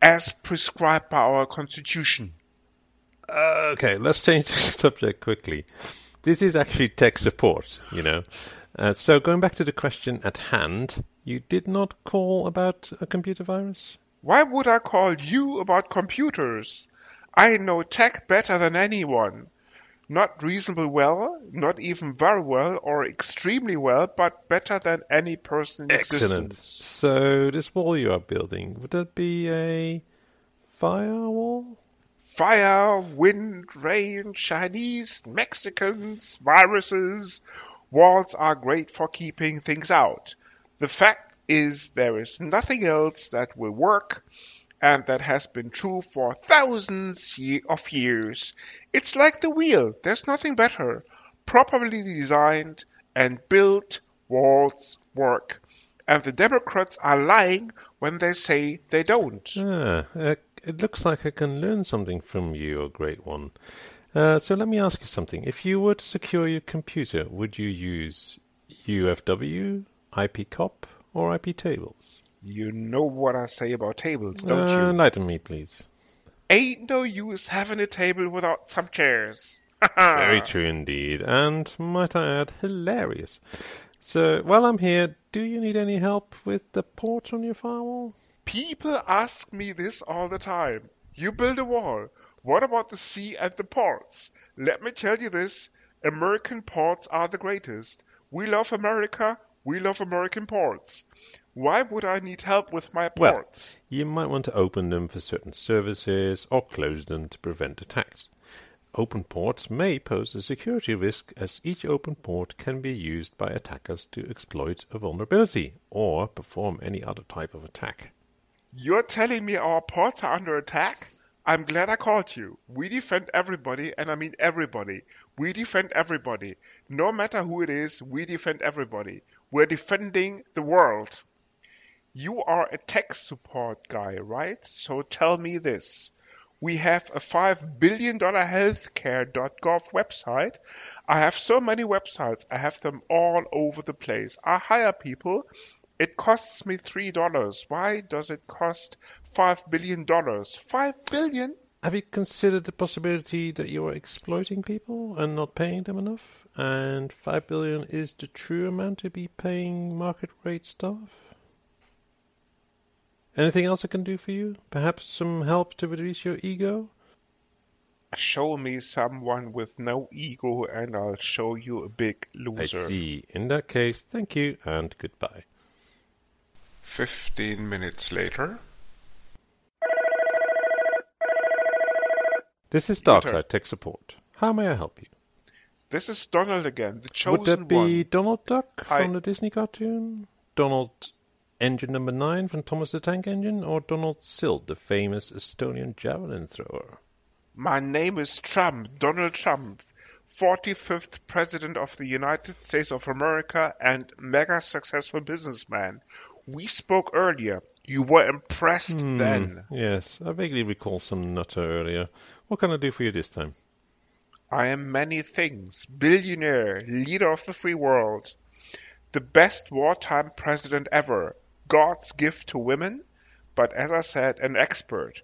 as prescribed by our constitution. Okay, let's change the subject quickly. This is actually tech support, you know. Uh, so, going back to the question at hand, you did not call about a computer virus? Why would I call you about computers? I know tech better than anyone. Not reasonably well, not even very well or extremely well, but better than any person in Excellent. existence. So, this wall you are building, would that be a firewall? Fire, wind, rain, Chinese, Mexicans, viruses. Walls are great for keeping things out. The fact is, there is nothing else that will work, and that has been true for thousands of years. It's like the wheel, there's nothing better. Properly designed and built walls work. And the Democrats are lying when they say they don't. Ah, it looks like I can learn something from you, a great one. Uh, so let me ask you something. If you were to secure your computer, would you use UFW, IPCOP, or IP tables? You know what I say about tables, don't uh, you? Enlighten me, please. Ain't no use having a table without some chairs. Very true indeed, and might I add, hilarious. So, while I'm here, do you need any help with the ports on your firewall? People ask me this all the time. You build a wall. What about the sea and the ports? Let me tell you this American ports are the greatest. We love America. We love American ports. Why would I need help with my ports? Well? You might want to open them for certain services or close them to prevent attacks. Open ports may pose a security risk as each open port can be used by attackers to exploit a vulnerability or perform any other type of attack. You're telling me our ports are under attack? I'm glad I called you. We defend everybody, and I mean everybody. We defend everybody. No matter who it is, we defend everybody. We're defending the world. You are a tech support guy, right? So tell me this. We have a $5 billion healthcare.gov website. I have so many websites. I have them all over the place. I hire people. It costs me $3. Why does it cost $5 billion? 5 billion? Have you considered the possibility that you are exploiting people and not paying them enough? And 5 billion is the true amount to be paying market rate staff? Anything else I can do for you? Perhaps some help to reduce your ego? Show me someone with no ego and I'll show you a big loser. I see. In that case, thank you and goodbye. 15 minutes later. This is turn. Tech Support. How may I help you? This is Donald again, the chosen one. Would that be one. Donald Duck from the Disney cartoon? Donald Engine Number 9 from Thomas the Tank Engine? Or Donald Silt, the famous Estonian javelin thrower? My name is Trump, Donald Trump, 45th President of the United States of America and mega successful businessman. We spoke earlier. You were impressed Hmm, then. Yes, I vaguely recall some nutter earlier. What can I do for you this time? I am many things. Billionaire, leader of the free world, the best wartime president ever, God's gift to women, but as I said, an expert,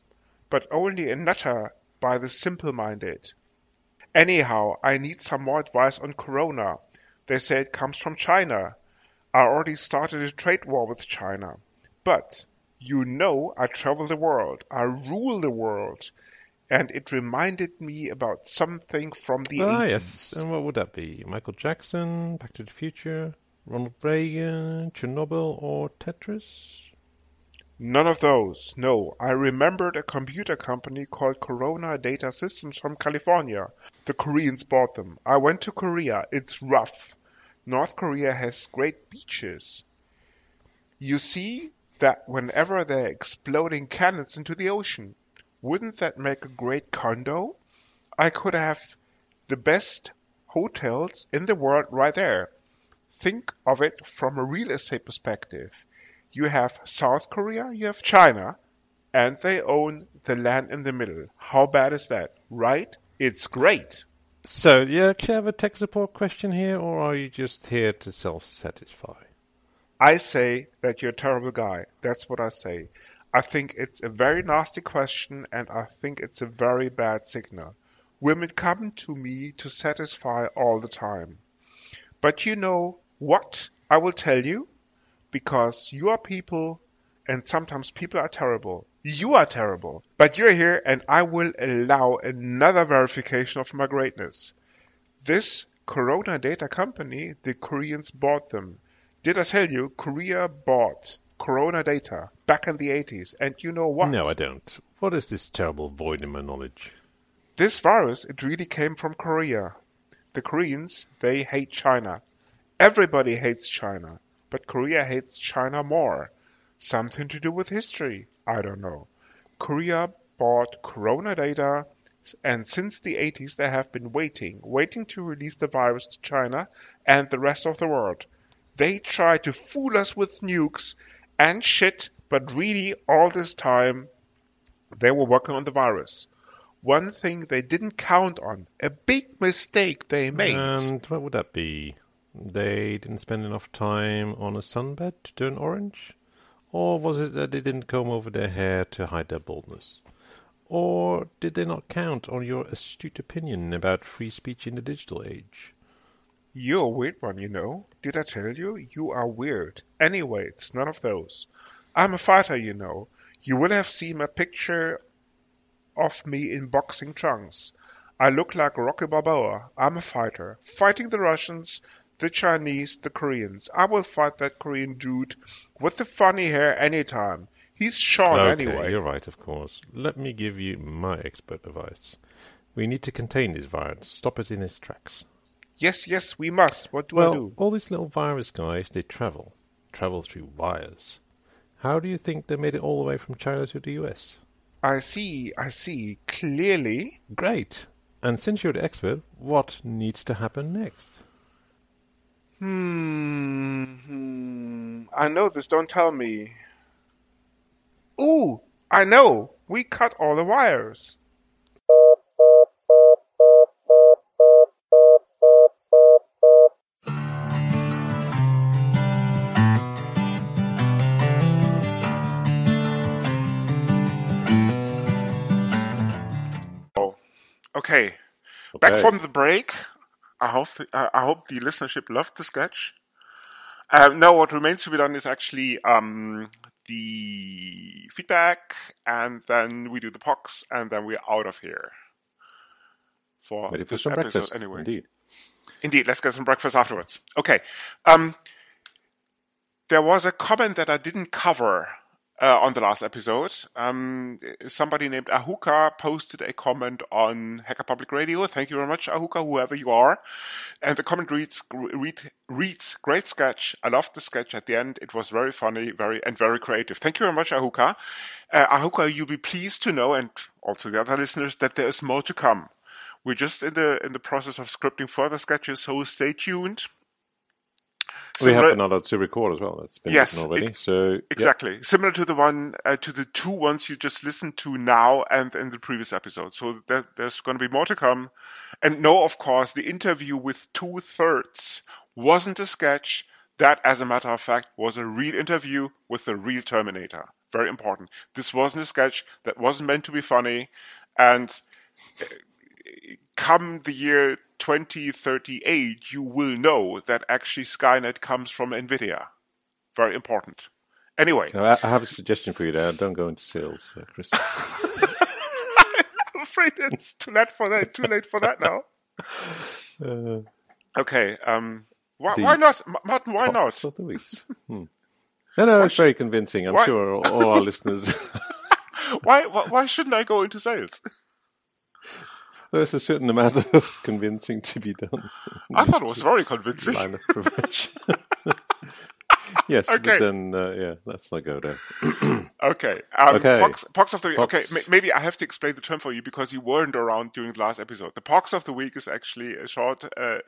but only a nutter by the simple-minded. Anyhow, I need some more advice on corona. They say it comes from China. I already started a trade war with China. But, you know I travel the world. I rule the world. And it reminded me about something from the Ah, 80s. yes. And what would that be? Michael Jackson, Back to the Future, Ronald Reagan, Chernobyl, or Tetris? None of those. No, I remembered a computer company called Corona Data Systems from California. The Koreans bought them. I went to Korea. It's rough. North Korea has great beaches. You see that whenever they're exploding cannons into the ocean, wouldn't that make a great condo? I could have the best hotels in the world right there. Think of it from a real estate perspective. You have South Korea, you have China, and they own the land in the middle. How bad is that? Right? It's great. So, yeah, do you actually have a tech support question here, or are you just here to self-satisfy? I say that you're a terrible guy. That's what I say. I think it's a very nasty question and I think it's a very bad signal. Women come to me to satisfy all the time. But you know what? I will tell you because you are people and sometimes people are terrible. You are terrible. But you're here and I will allow another verification of my greatness. This Corona Data Company, the Koreans bought them. Did I tell you Korea bought Corona Data back in the 80s? And you know what? No, I don't. What is this terrible void in my knowledge? This virus, it really came from Korea. The Koreans, they hate China. Everybody hates China, but Korea hates China more. Something to do with history. I don't know. Korea bought Corona data, and since the 80s they have been waiting, waiting to release the virus to China and the rest of the world. They try to fool us with nukes and shit, but really all this time they were working on the virus. One thing they didn't count on, a big mistake they made. And what would that be? They didn't spend enough time on a sunbed to turn orange? Or was it that they didn't comb over their hair to hide their baldness? Or did they not count on your astute opinion about free speech in the digital age? You're a weird one, you know. Did I tell you? You are weird. Anyway, it's none of those. I'm a fighter, you know. You will have seen my picture of me in boxing trunks. I look like Rocky Balboa. I'm a fighter. Fighting the Russians, the Chinese, the Koreans. I will fight that Korean dude with the funny hair anytime. He's Sean okay, anyway. you're right, of course. Let me give you my expert advice. We need to contain this virus, stop it in its tracks. Yes, yes, we must. What do well, I do? all these little virus guys, they travel. Travel through wires. How do you think they made it all the way from China to the US? I see, I see. Clearly. Great. And since you're the expert, what needs to happen next? Hmm, hmm. I know this, don't tell me. Ooh, I know. We cut all the wires. Okay. Back from the break. I hope the, uh, I hope the listenership loved the sketch. Uh, now, what remains to be done is actually um, the feedback, and then we do the pox, and then we're out of here. For Ready for some episode, breakfast? anyway. Indeed. Indeed, let's get some breakfast afterwards. Okay. Um, there was a comment that I didn't cover uh, on the last episode. Um, somebody named Ahuka posted a comment on Hacker Public Radio. Thank you very much, Ahuka, whoever you are. And the comment reads, read, reads, great sketch. I loved the sketch at the end. It was very funny, very, and very creative. Thank you very much, Ahuka. Uh, Ahuka, you'll be pleased to know, and also the other listeners, that there is more to come. We're just in the in the process of scripting further sketches, so stay tuned. We have another to record as well. That's been Yes, written already. so yeah. Exactly. Similar to the one, uh, to the two ones you just listened to now and in the previous episode. So there, there's going to be more to come. And no, of course, the interview with two thirds wasn't a sketch. That, as a matter of fact, was a real interview with the real Terminator. Very important. This wasn't a sketch that wasn't meant to be funny. And uh, come the year 2038, you will know that actually Skynet comes from NVIDIA. Very important. Anyway. I have a suggestion for you there. Don't go into sales, uh, Chris. I'm afraid it's too late for that. Too late for that now. Uh, okay. Um, why, why, not, Martin? Why not? Of the weeks. Hmm. No, no, it's very convincing. I'm why? sure all our listeners. why, why? Why shouldn't I go into sales? There's a certain amount of convincing to be done. I thought it was very convincing. Line of prevention. yes, okay. but then uh, yeah, let's not go there. okay. Um, okay. Pox, pox of the week. Pox. Okay, m- maybe I have to explain the term for you because you weren't around during the last episode. The pox of the week is actually a short uh,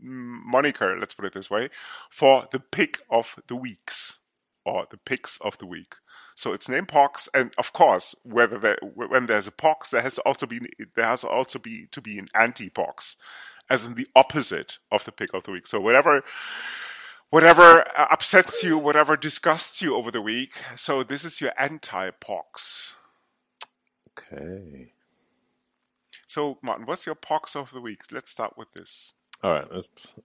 moniker, let's put it this way, for the pick of the weeks or the picks of the week. So it's named pox, and of course, whether there, when there's a pox, there has to also be there has also be to be an anti-pox, as in the opposite of the pick of the week. So whatever whatever uh, upsets you, whatever disgusts you over the week. So this is your anti-pox. Okay. So Martin, what's your pox of the week? Let's start with this. All right,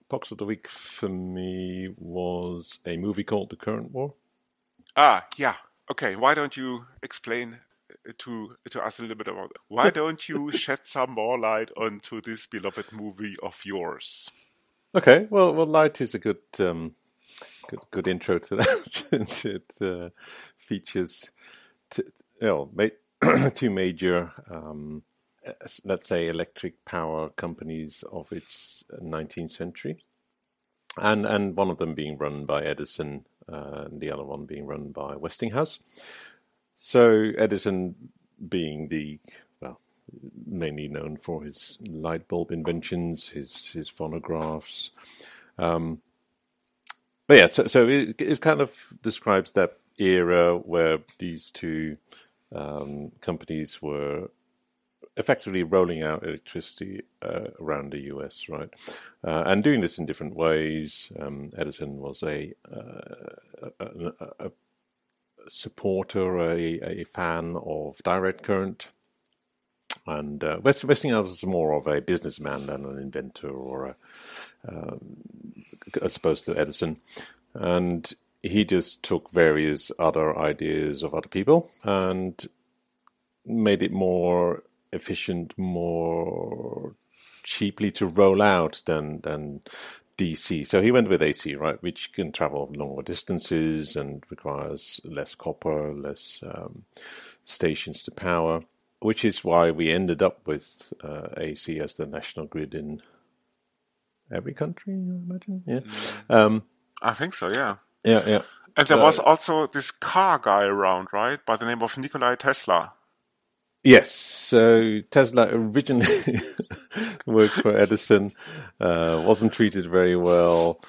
pox of the week for me was a movie called The Current War. Ah, yeah. Okay, why don't you explain uh, to to us a little bit about it? Why don't you shed some more light onto this beloved movie of yours? Okay, well, well, light is a good, um, good, good intro to that since it uh, features, t- you know, ma- two major, um, let's say, electric power companies of its 19th century, and and one of them being run by Edison, uh, and the other one being run by Westinghouse. So Edison being the well, mainly known for his light bulb inventions, his his phonographs. Um, but yeah, so, so it, it, kind of describes that era where these two um, companies were effectively rolling out electricity uh, around the US, right? Uh, and doing this in different ways. Um, Edison was a, uh, a, a, supporter, a, a fan of direct current. And uh, West, Westinghouse was more of a businessman than an inventor, or a, um, as opposed to Edison. And he just took various other ideas of other people and made it more efficient, more cheaply to roll out than than DC. So he went with AC, right, which can travel longer distances and requires less copper, less um, stations to power which is why we ended up with uh, AC as the national grid in every country. I imagine, yeah. Mm. Um, I think so. Yeah. Yeah, yeah. And there was also this car guy around, right, by the name of Nikolai Tesla. Yes, so Tesla originally worked for Edison, uh, wasn't treated very well,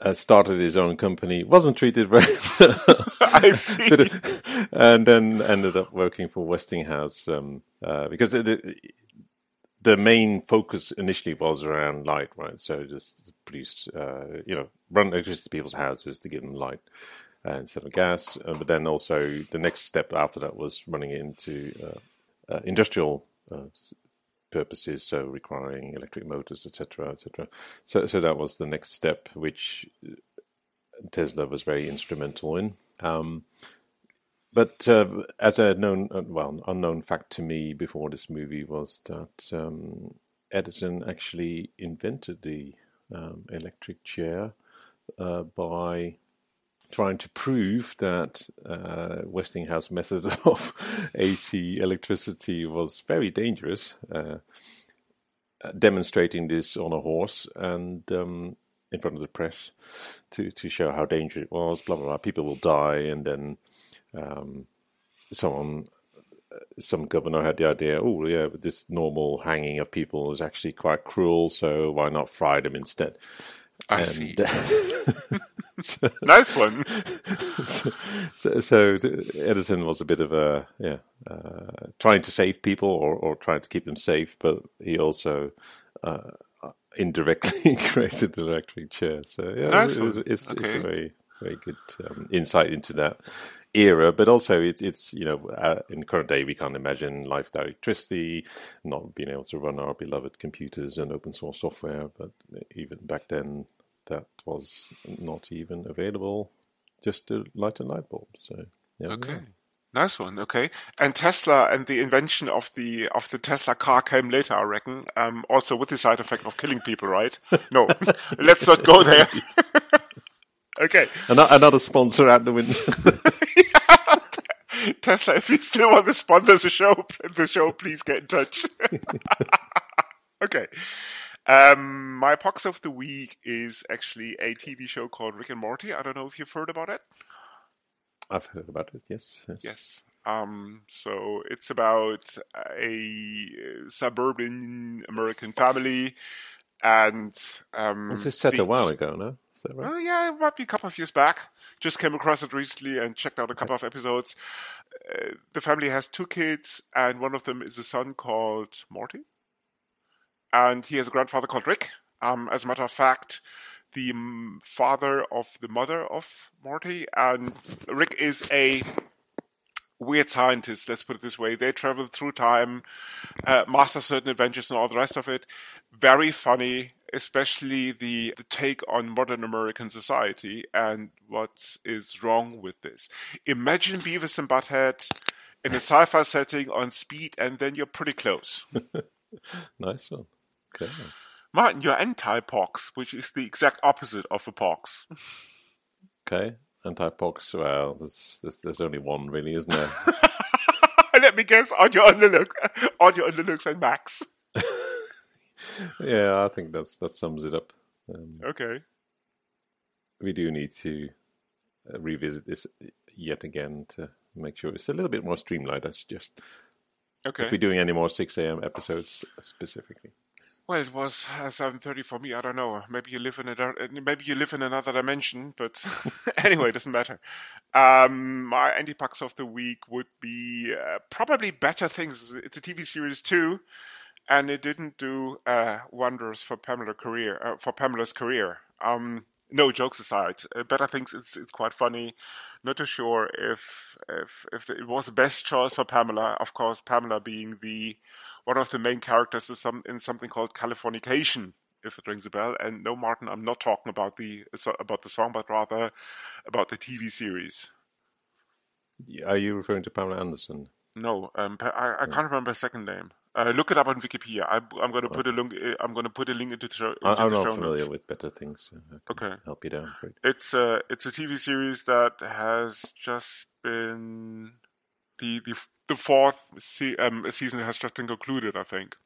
uh, started his own company, wasn't treated very well. I see. and then ended up working for Westinghouse um, uh, because it, the main focus initially was around light, right? So just produce, uh, you know, run electricity to people's houses to give them light uh, instead of gas. Uh, but then also the next step after that was running into uh, uh, industrial purposes, so requiring electric motors, etc., etc. So, so that was the next step, which Tesla was very instrumental in. Um, but uh, as a known, uh, well, unknown fact to me before this movie was that um, Edison actually invented the um, electric chair uh, by trying to prove that uh, Westinghouse method of AC electricity was very dangerous, uh, demonstrating this on a horse and um, in front of the press to, to show how dangerous it was, blah, blah, blah. People will die. And then um, someone, some governor had the idea, oh, yeah, this normal hanging of people is actually quite cruel, so why not fry them instead? I and, see. so, nice one. so, so, so, Edison was a bit of a yeah, uh, trying to save people or, or trying to keep them safe, but he also uh, indirectly created the electric chair. So yeah, Nice it it's, it's Okay. a very very good um, insight into that era. But also, it's it's you know uh, in the current day we can't imagine life without electricity, not being able to run our beloved computers and open source software. But even back then, that was not even available just to light a light bulb. So yeah, Okay. Nice one. Okay. And Tesla and the invention of the of the Tesla car came later, I reckon. Um, also with the side effect of killing people, right? No, let's not go there. okay. Ano- another sponsor out the window. Tesla, if you still want to sponsor the show, the show, please get in touch. okay. Um, my box of the week is actually a TV show called Rick and Morty. I don't know if you've heard about it. I've heard about it. Yes. Yes. Yes. Um, so it's about a suburban American family, and um, This is set a while ago, no? Is that right? Oh yeah, it might be a couple of years back. Just came across it recently and checked out a couple of episodes. Uh, the family has two kids, and one of them is a son called Morty, and he has a grandfather called Rick. Um, as a matter of fact, the father of the mother of Morty, and Rick is a weird scientist. Let's put it this way: they travel through time, uh, master certain adventures, and all the rest of it. Very funny, especially the, the take on modern American society and what is wrong with this. Imagine Beavis and Butthead in a sci-fi setting on speed, and then you're pretty close. Nice one. Okay. Martin, you're anti-pox, which is the exact opposite of a pox. Okay. Anti-pox. Well, there's, there's there's only one really, isn't there? Let me guess, on your underlook, on your underlooks and Max. yeah, I think that's that sums it up. Um, Okay. we do need to uh, revisit this yet again to make sure it's a little bit more streamlined. That's just Okay. if we're doing any more six a.m. episodes specifically. Well, it was uh, seven thirty for me. I don't know. Maybe you live in a maybe you live in another dimension. But anyway, it doesn't matter. Um, my anti-pucks of the week would be uh, probably Better Things. It's a TV series too, and it didn't do uh, wonders for Pamela career uh, for Pamela's career. Um, no jokes aside, uh, Better Things is it's quite funny. Not too sure if if if it was the best choice for Pamela. Of course, Pamela being the one of the main characters is some in something called Californication, if it rings a bell. And no, Martin, I'm not talking about the about the song, but rather about the TV series. Are you referring to Pamela Anderson? No, um, I, I can't remember her second name. Uh, look it up on Wikipedia. I, I'm going to put a link. uh, I'm going to put a link into the show. Into I'm the not show familiar notes. with better things. So Okay. help you down. It's a it's a TV series that has just been the the the fourth se- um, season has just been concluded. I think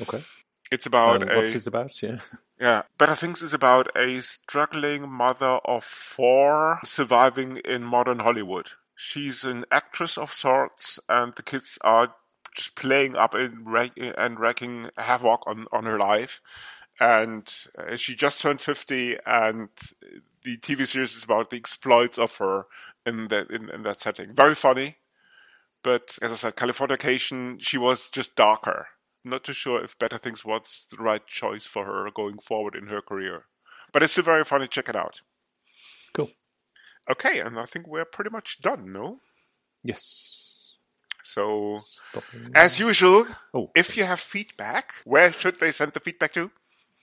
Okay. it's about And a what's it about? Yeah. Yeah, Better Things is about a struggling mother of four surviving in modern Hollywood. She's an actress of sorts, and the kids are just playing up and, and wreaking havoc on, on her life. And uh, she just turned 50, and the TV series is about the exploits of her in that, in, in that setting. Very funny, but as I said, Californication, she was just darker not too sure if Better Things was the right choice for her going forward in her career. But it's still very funny. Check it out. Cool. Okay, and I think we're pretty much done, no? Yes. So, Stopping. as usual, Oh, if you have feedback, where should they send the feedback to?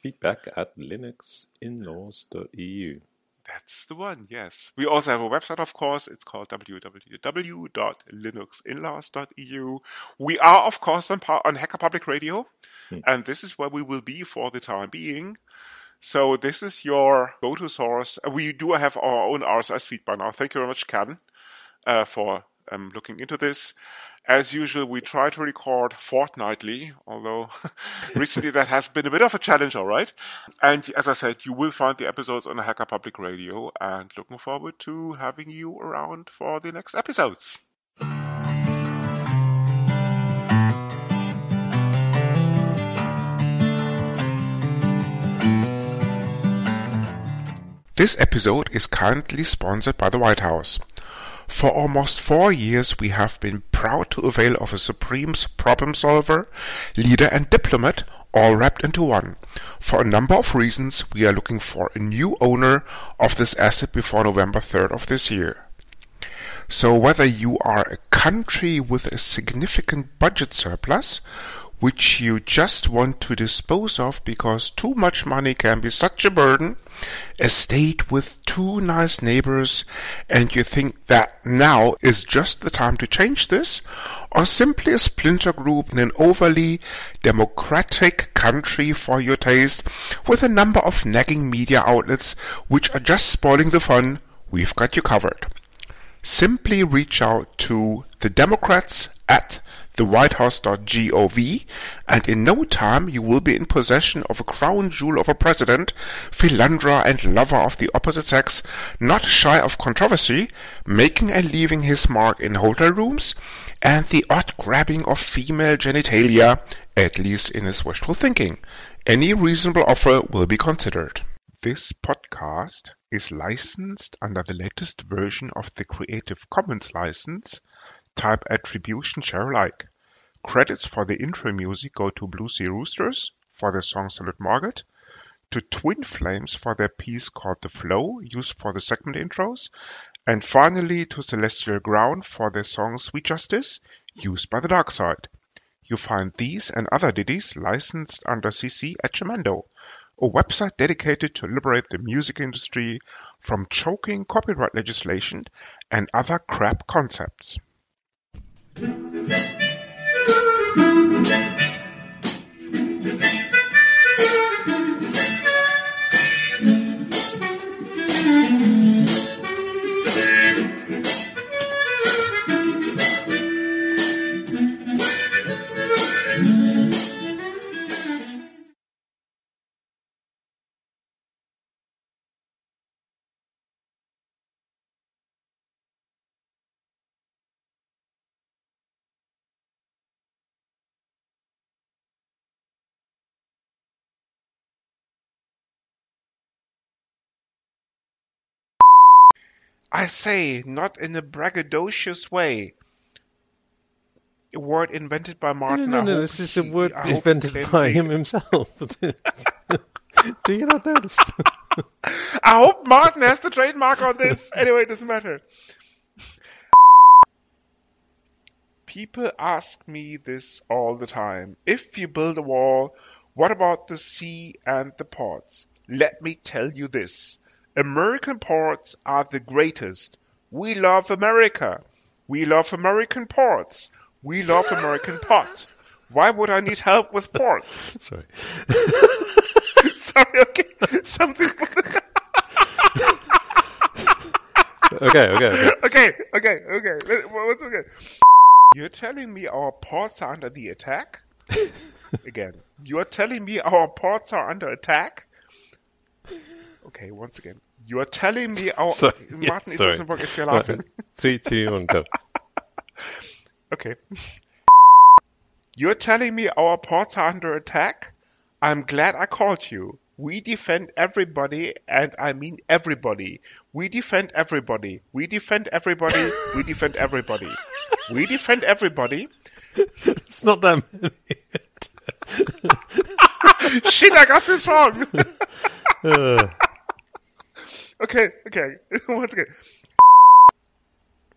feedback at linuxinlaws.eu. That's the one, yes. We also have a website, of course. It's called www.linuxinlaws.eu. We are, of course, on, on Hacker Public Radio, and this is where we will be for the time being. So this is your go-to source. We do have our own RSS feed by now. Thank you very much, Ken, uh, for um, looking into this. As usual, we try to record fortnightly, although recently that has been a bit of a challenge, all right. And as I said, you will find the episodes on Hacker Public Radio, and looking forward to having you around for the next episodes. This episode is currently sponsored by the White House. For almost four years, we have been proud to avail of a supreme problem solver, leader, and diplomat all wrapped into one. For a number of reasons, we are looking for a new owner of this asset before November 3rd of this year. So whether you are a country with a significant budget surplus, which you just want to dispose of because too much money can be such a burden, a state with two nice neighbors, and you think that now is just the time to change this, or simply a splinter group in an overly democratic country for your taste, with a number of nagging media outlets which are just spoiling the fun, we've got you covered. Simply reach out to the Democrats at thewhitehouse.gov, and in no time you will be in possession of a crown jewel of a president, philanderer and lover of the opposite sex, not shy of controversy, making and leaving his mark in hotel rooms, and the odd grabbing of female genitalia, at least in his wishful thinking. Any reasonable offer will be considered. This podcast is licensed under the latest version of the Creative Commons license type Attribution Share Alike. Credits for the intro music go to Bluesy Roosters for their song Salute Margaret, to Twin Flames for their piece called The Flow, used for the segment intros, and finally to Celestial Ground for their song Sweet Justice, used by the Dark Side. You find these and other ditties licensed under CC at Jamendo, a website dedicated to liberate the music industry from choking copyright legislation and other crap concepts. Música I say, not in a braggadocious way. A word invented by Martin. no, no, no. hope This is a word I invented by him himself. Do you not notice? I hope Martin has the trademark on this. Anyway, it doesn't matter. People ask me this all the time. If you build a wall, what about the sea and the ports? Let me tell you this. American ports are the greatest. We love America. We love American ports. We love American pot. Why would I need help with ports? Sorry. Sorry, okay. Something. Okay, okay, okay. okay, okay, okay. What's okay? You're telling me our ports are under the attack? again. You're telling me our ports are under attack? Okay, once again. You're telling me our Sorry. Martin, Yes, it doesn't work if you're laughing. Three, two, one, go. Okay. You're telling me our ports are under attack? I'm glad I called you. We defend everybody, and I mean everybody. We defend everybody. We defend everybody. We defend everybody. We defend everybody. It's not that many. Shit, I got this wrong. Uh. Okay, okay. Once again.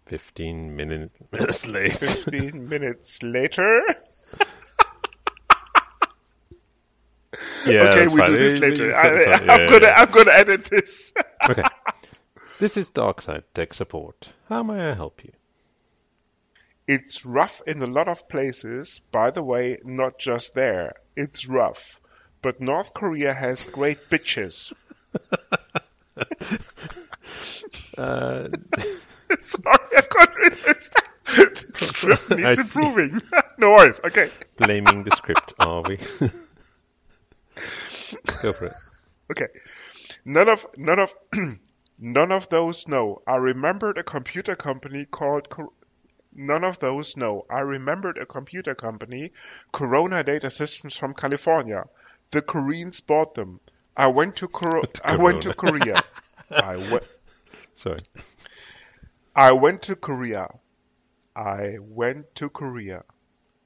15 minute, minutes late. 15 minutes later. Yeah, okay, we fine. do this later. I, I'm, yeah, gonna, yeah. I'm gonna edit this. Okay. This is Darkside Tech Support. How may I help you? It's rough in a lot of places. By the way, not just there. It's rough. But North Korea has great bitches. Uh, Sorry, I can't resist. the script needs improving. no worries. Okay. blaming the script, are we? Go for it. Okay. None of none of none of those no. I remembered a computer company called Cor- None of those no. I remembered a computer company, Corona Data Systems from California. The Koreans bought them. I went to Cor- I went to Korea. I went Sorry. I went to Korea. I went to Korea.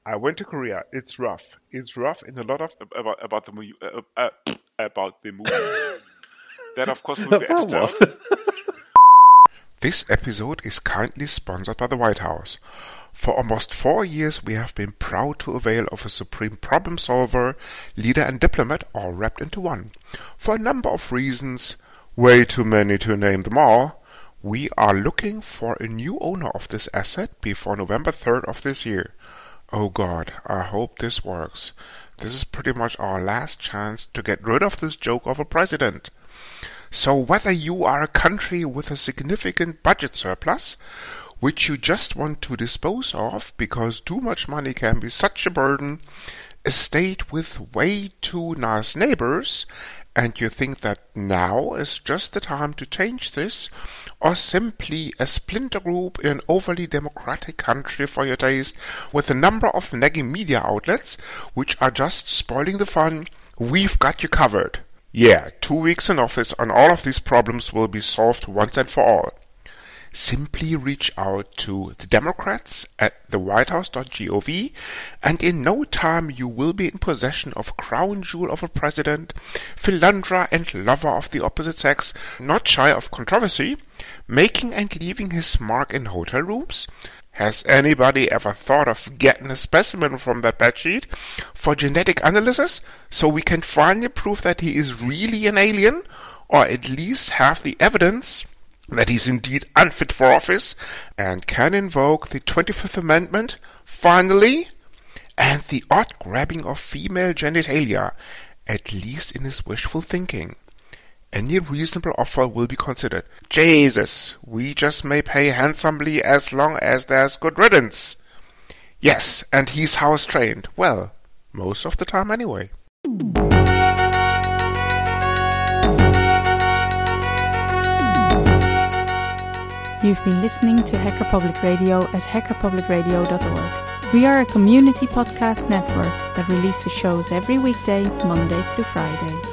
I went to Korea. It's rough. It's rough in a lot of about about the movie uh, uh, about the movie. that of course will be edited. This episode is kindly sponsored by the White House. For almost four years, we have been proud to avail of a supreme problem solver, leader, and diplomat all wrapped into one. For a number of reasons, way too many to name them all, we are looking for a new owner of this asset before November 3rd of this year. Oh God, I hope this works. This is pretty much our last chance to get rid of this joke of a president. So whether you are a country with a significant budget surplus, which you just want to dispose of because too much money can be such a burden, a state with way too nice neighbors, and you think that now is just the time to change this, or simply a splinter group in an overly democratic country for your taste, with a number of nagging media outlets which are just spoiling the fun, we've got you covered. Yeah, two weeks in office and all of these problems will be solved once and for all. Simply reach out to the Democrats at thewhitehouse.gov and in no time you will be in possession of crown jewel of a president, philanderer and lover of the opposite sex, not shy of controversy, making and leaving his mark in hotel rooms, has anybody ever thought of getting a specimen from that bedsheet for genetic analysis so we can finally prove that he is really an alien, or at least have the evidence that he's indeed unfit for office and can invoke the 25th Amendment, finally, and the odd grabbing of female genitalia, at least in his wishful thinking? Any reasonable offer will be considered. Jesus, we just may pay handsomely as long as there's good riddance. Yes, and he's house trained. Well, most of the time anyway. You've been listening to Hacker Public Radio at hackerpublicradio.org. We are a community podcast network that releases shows every weekday, Monday through Friday.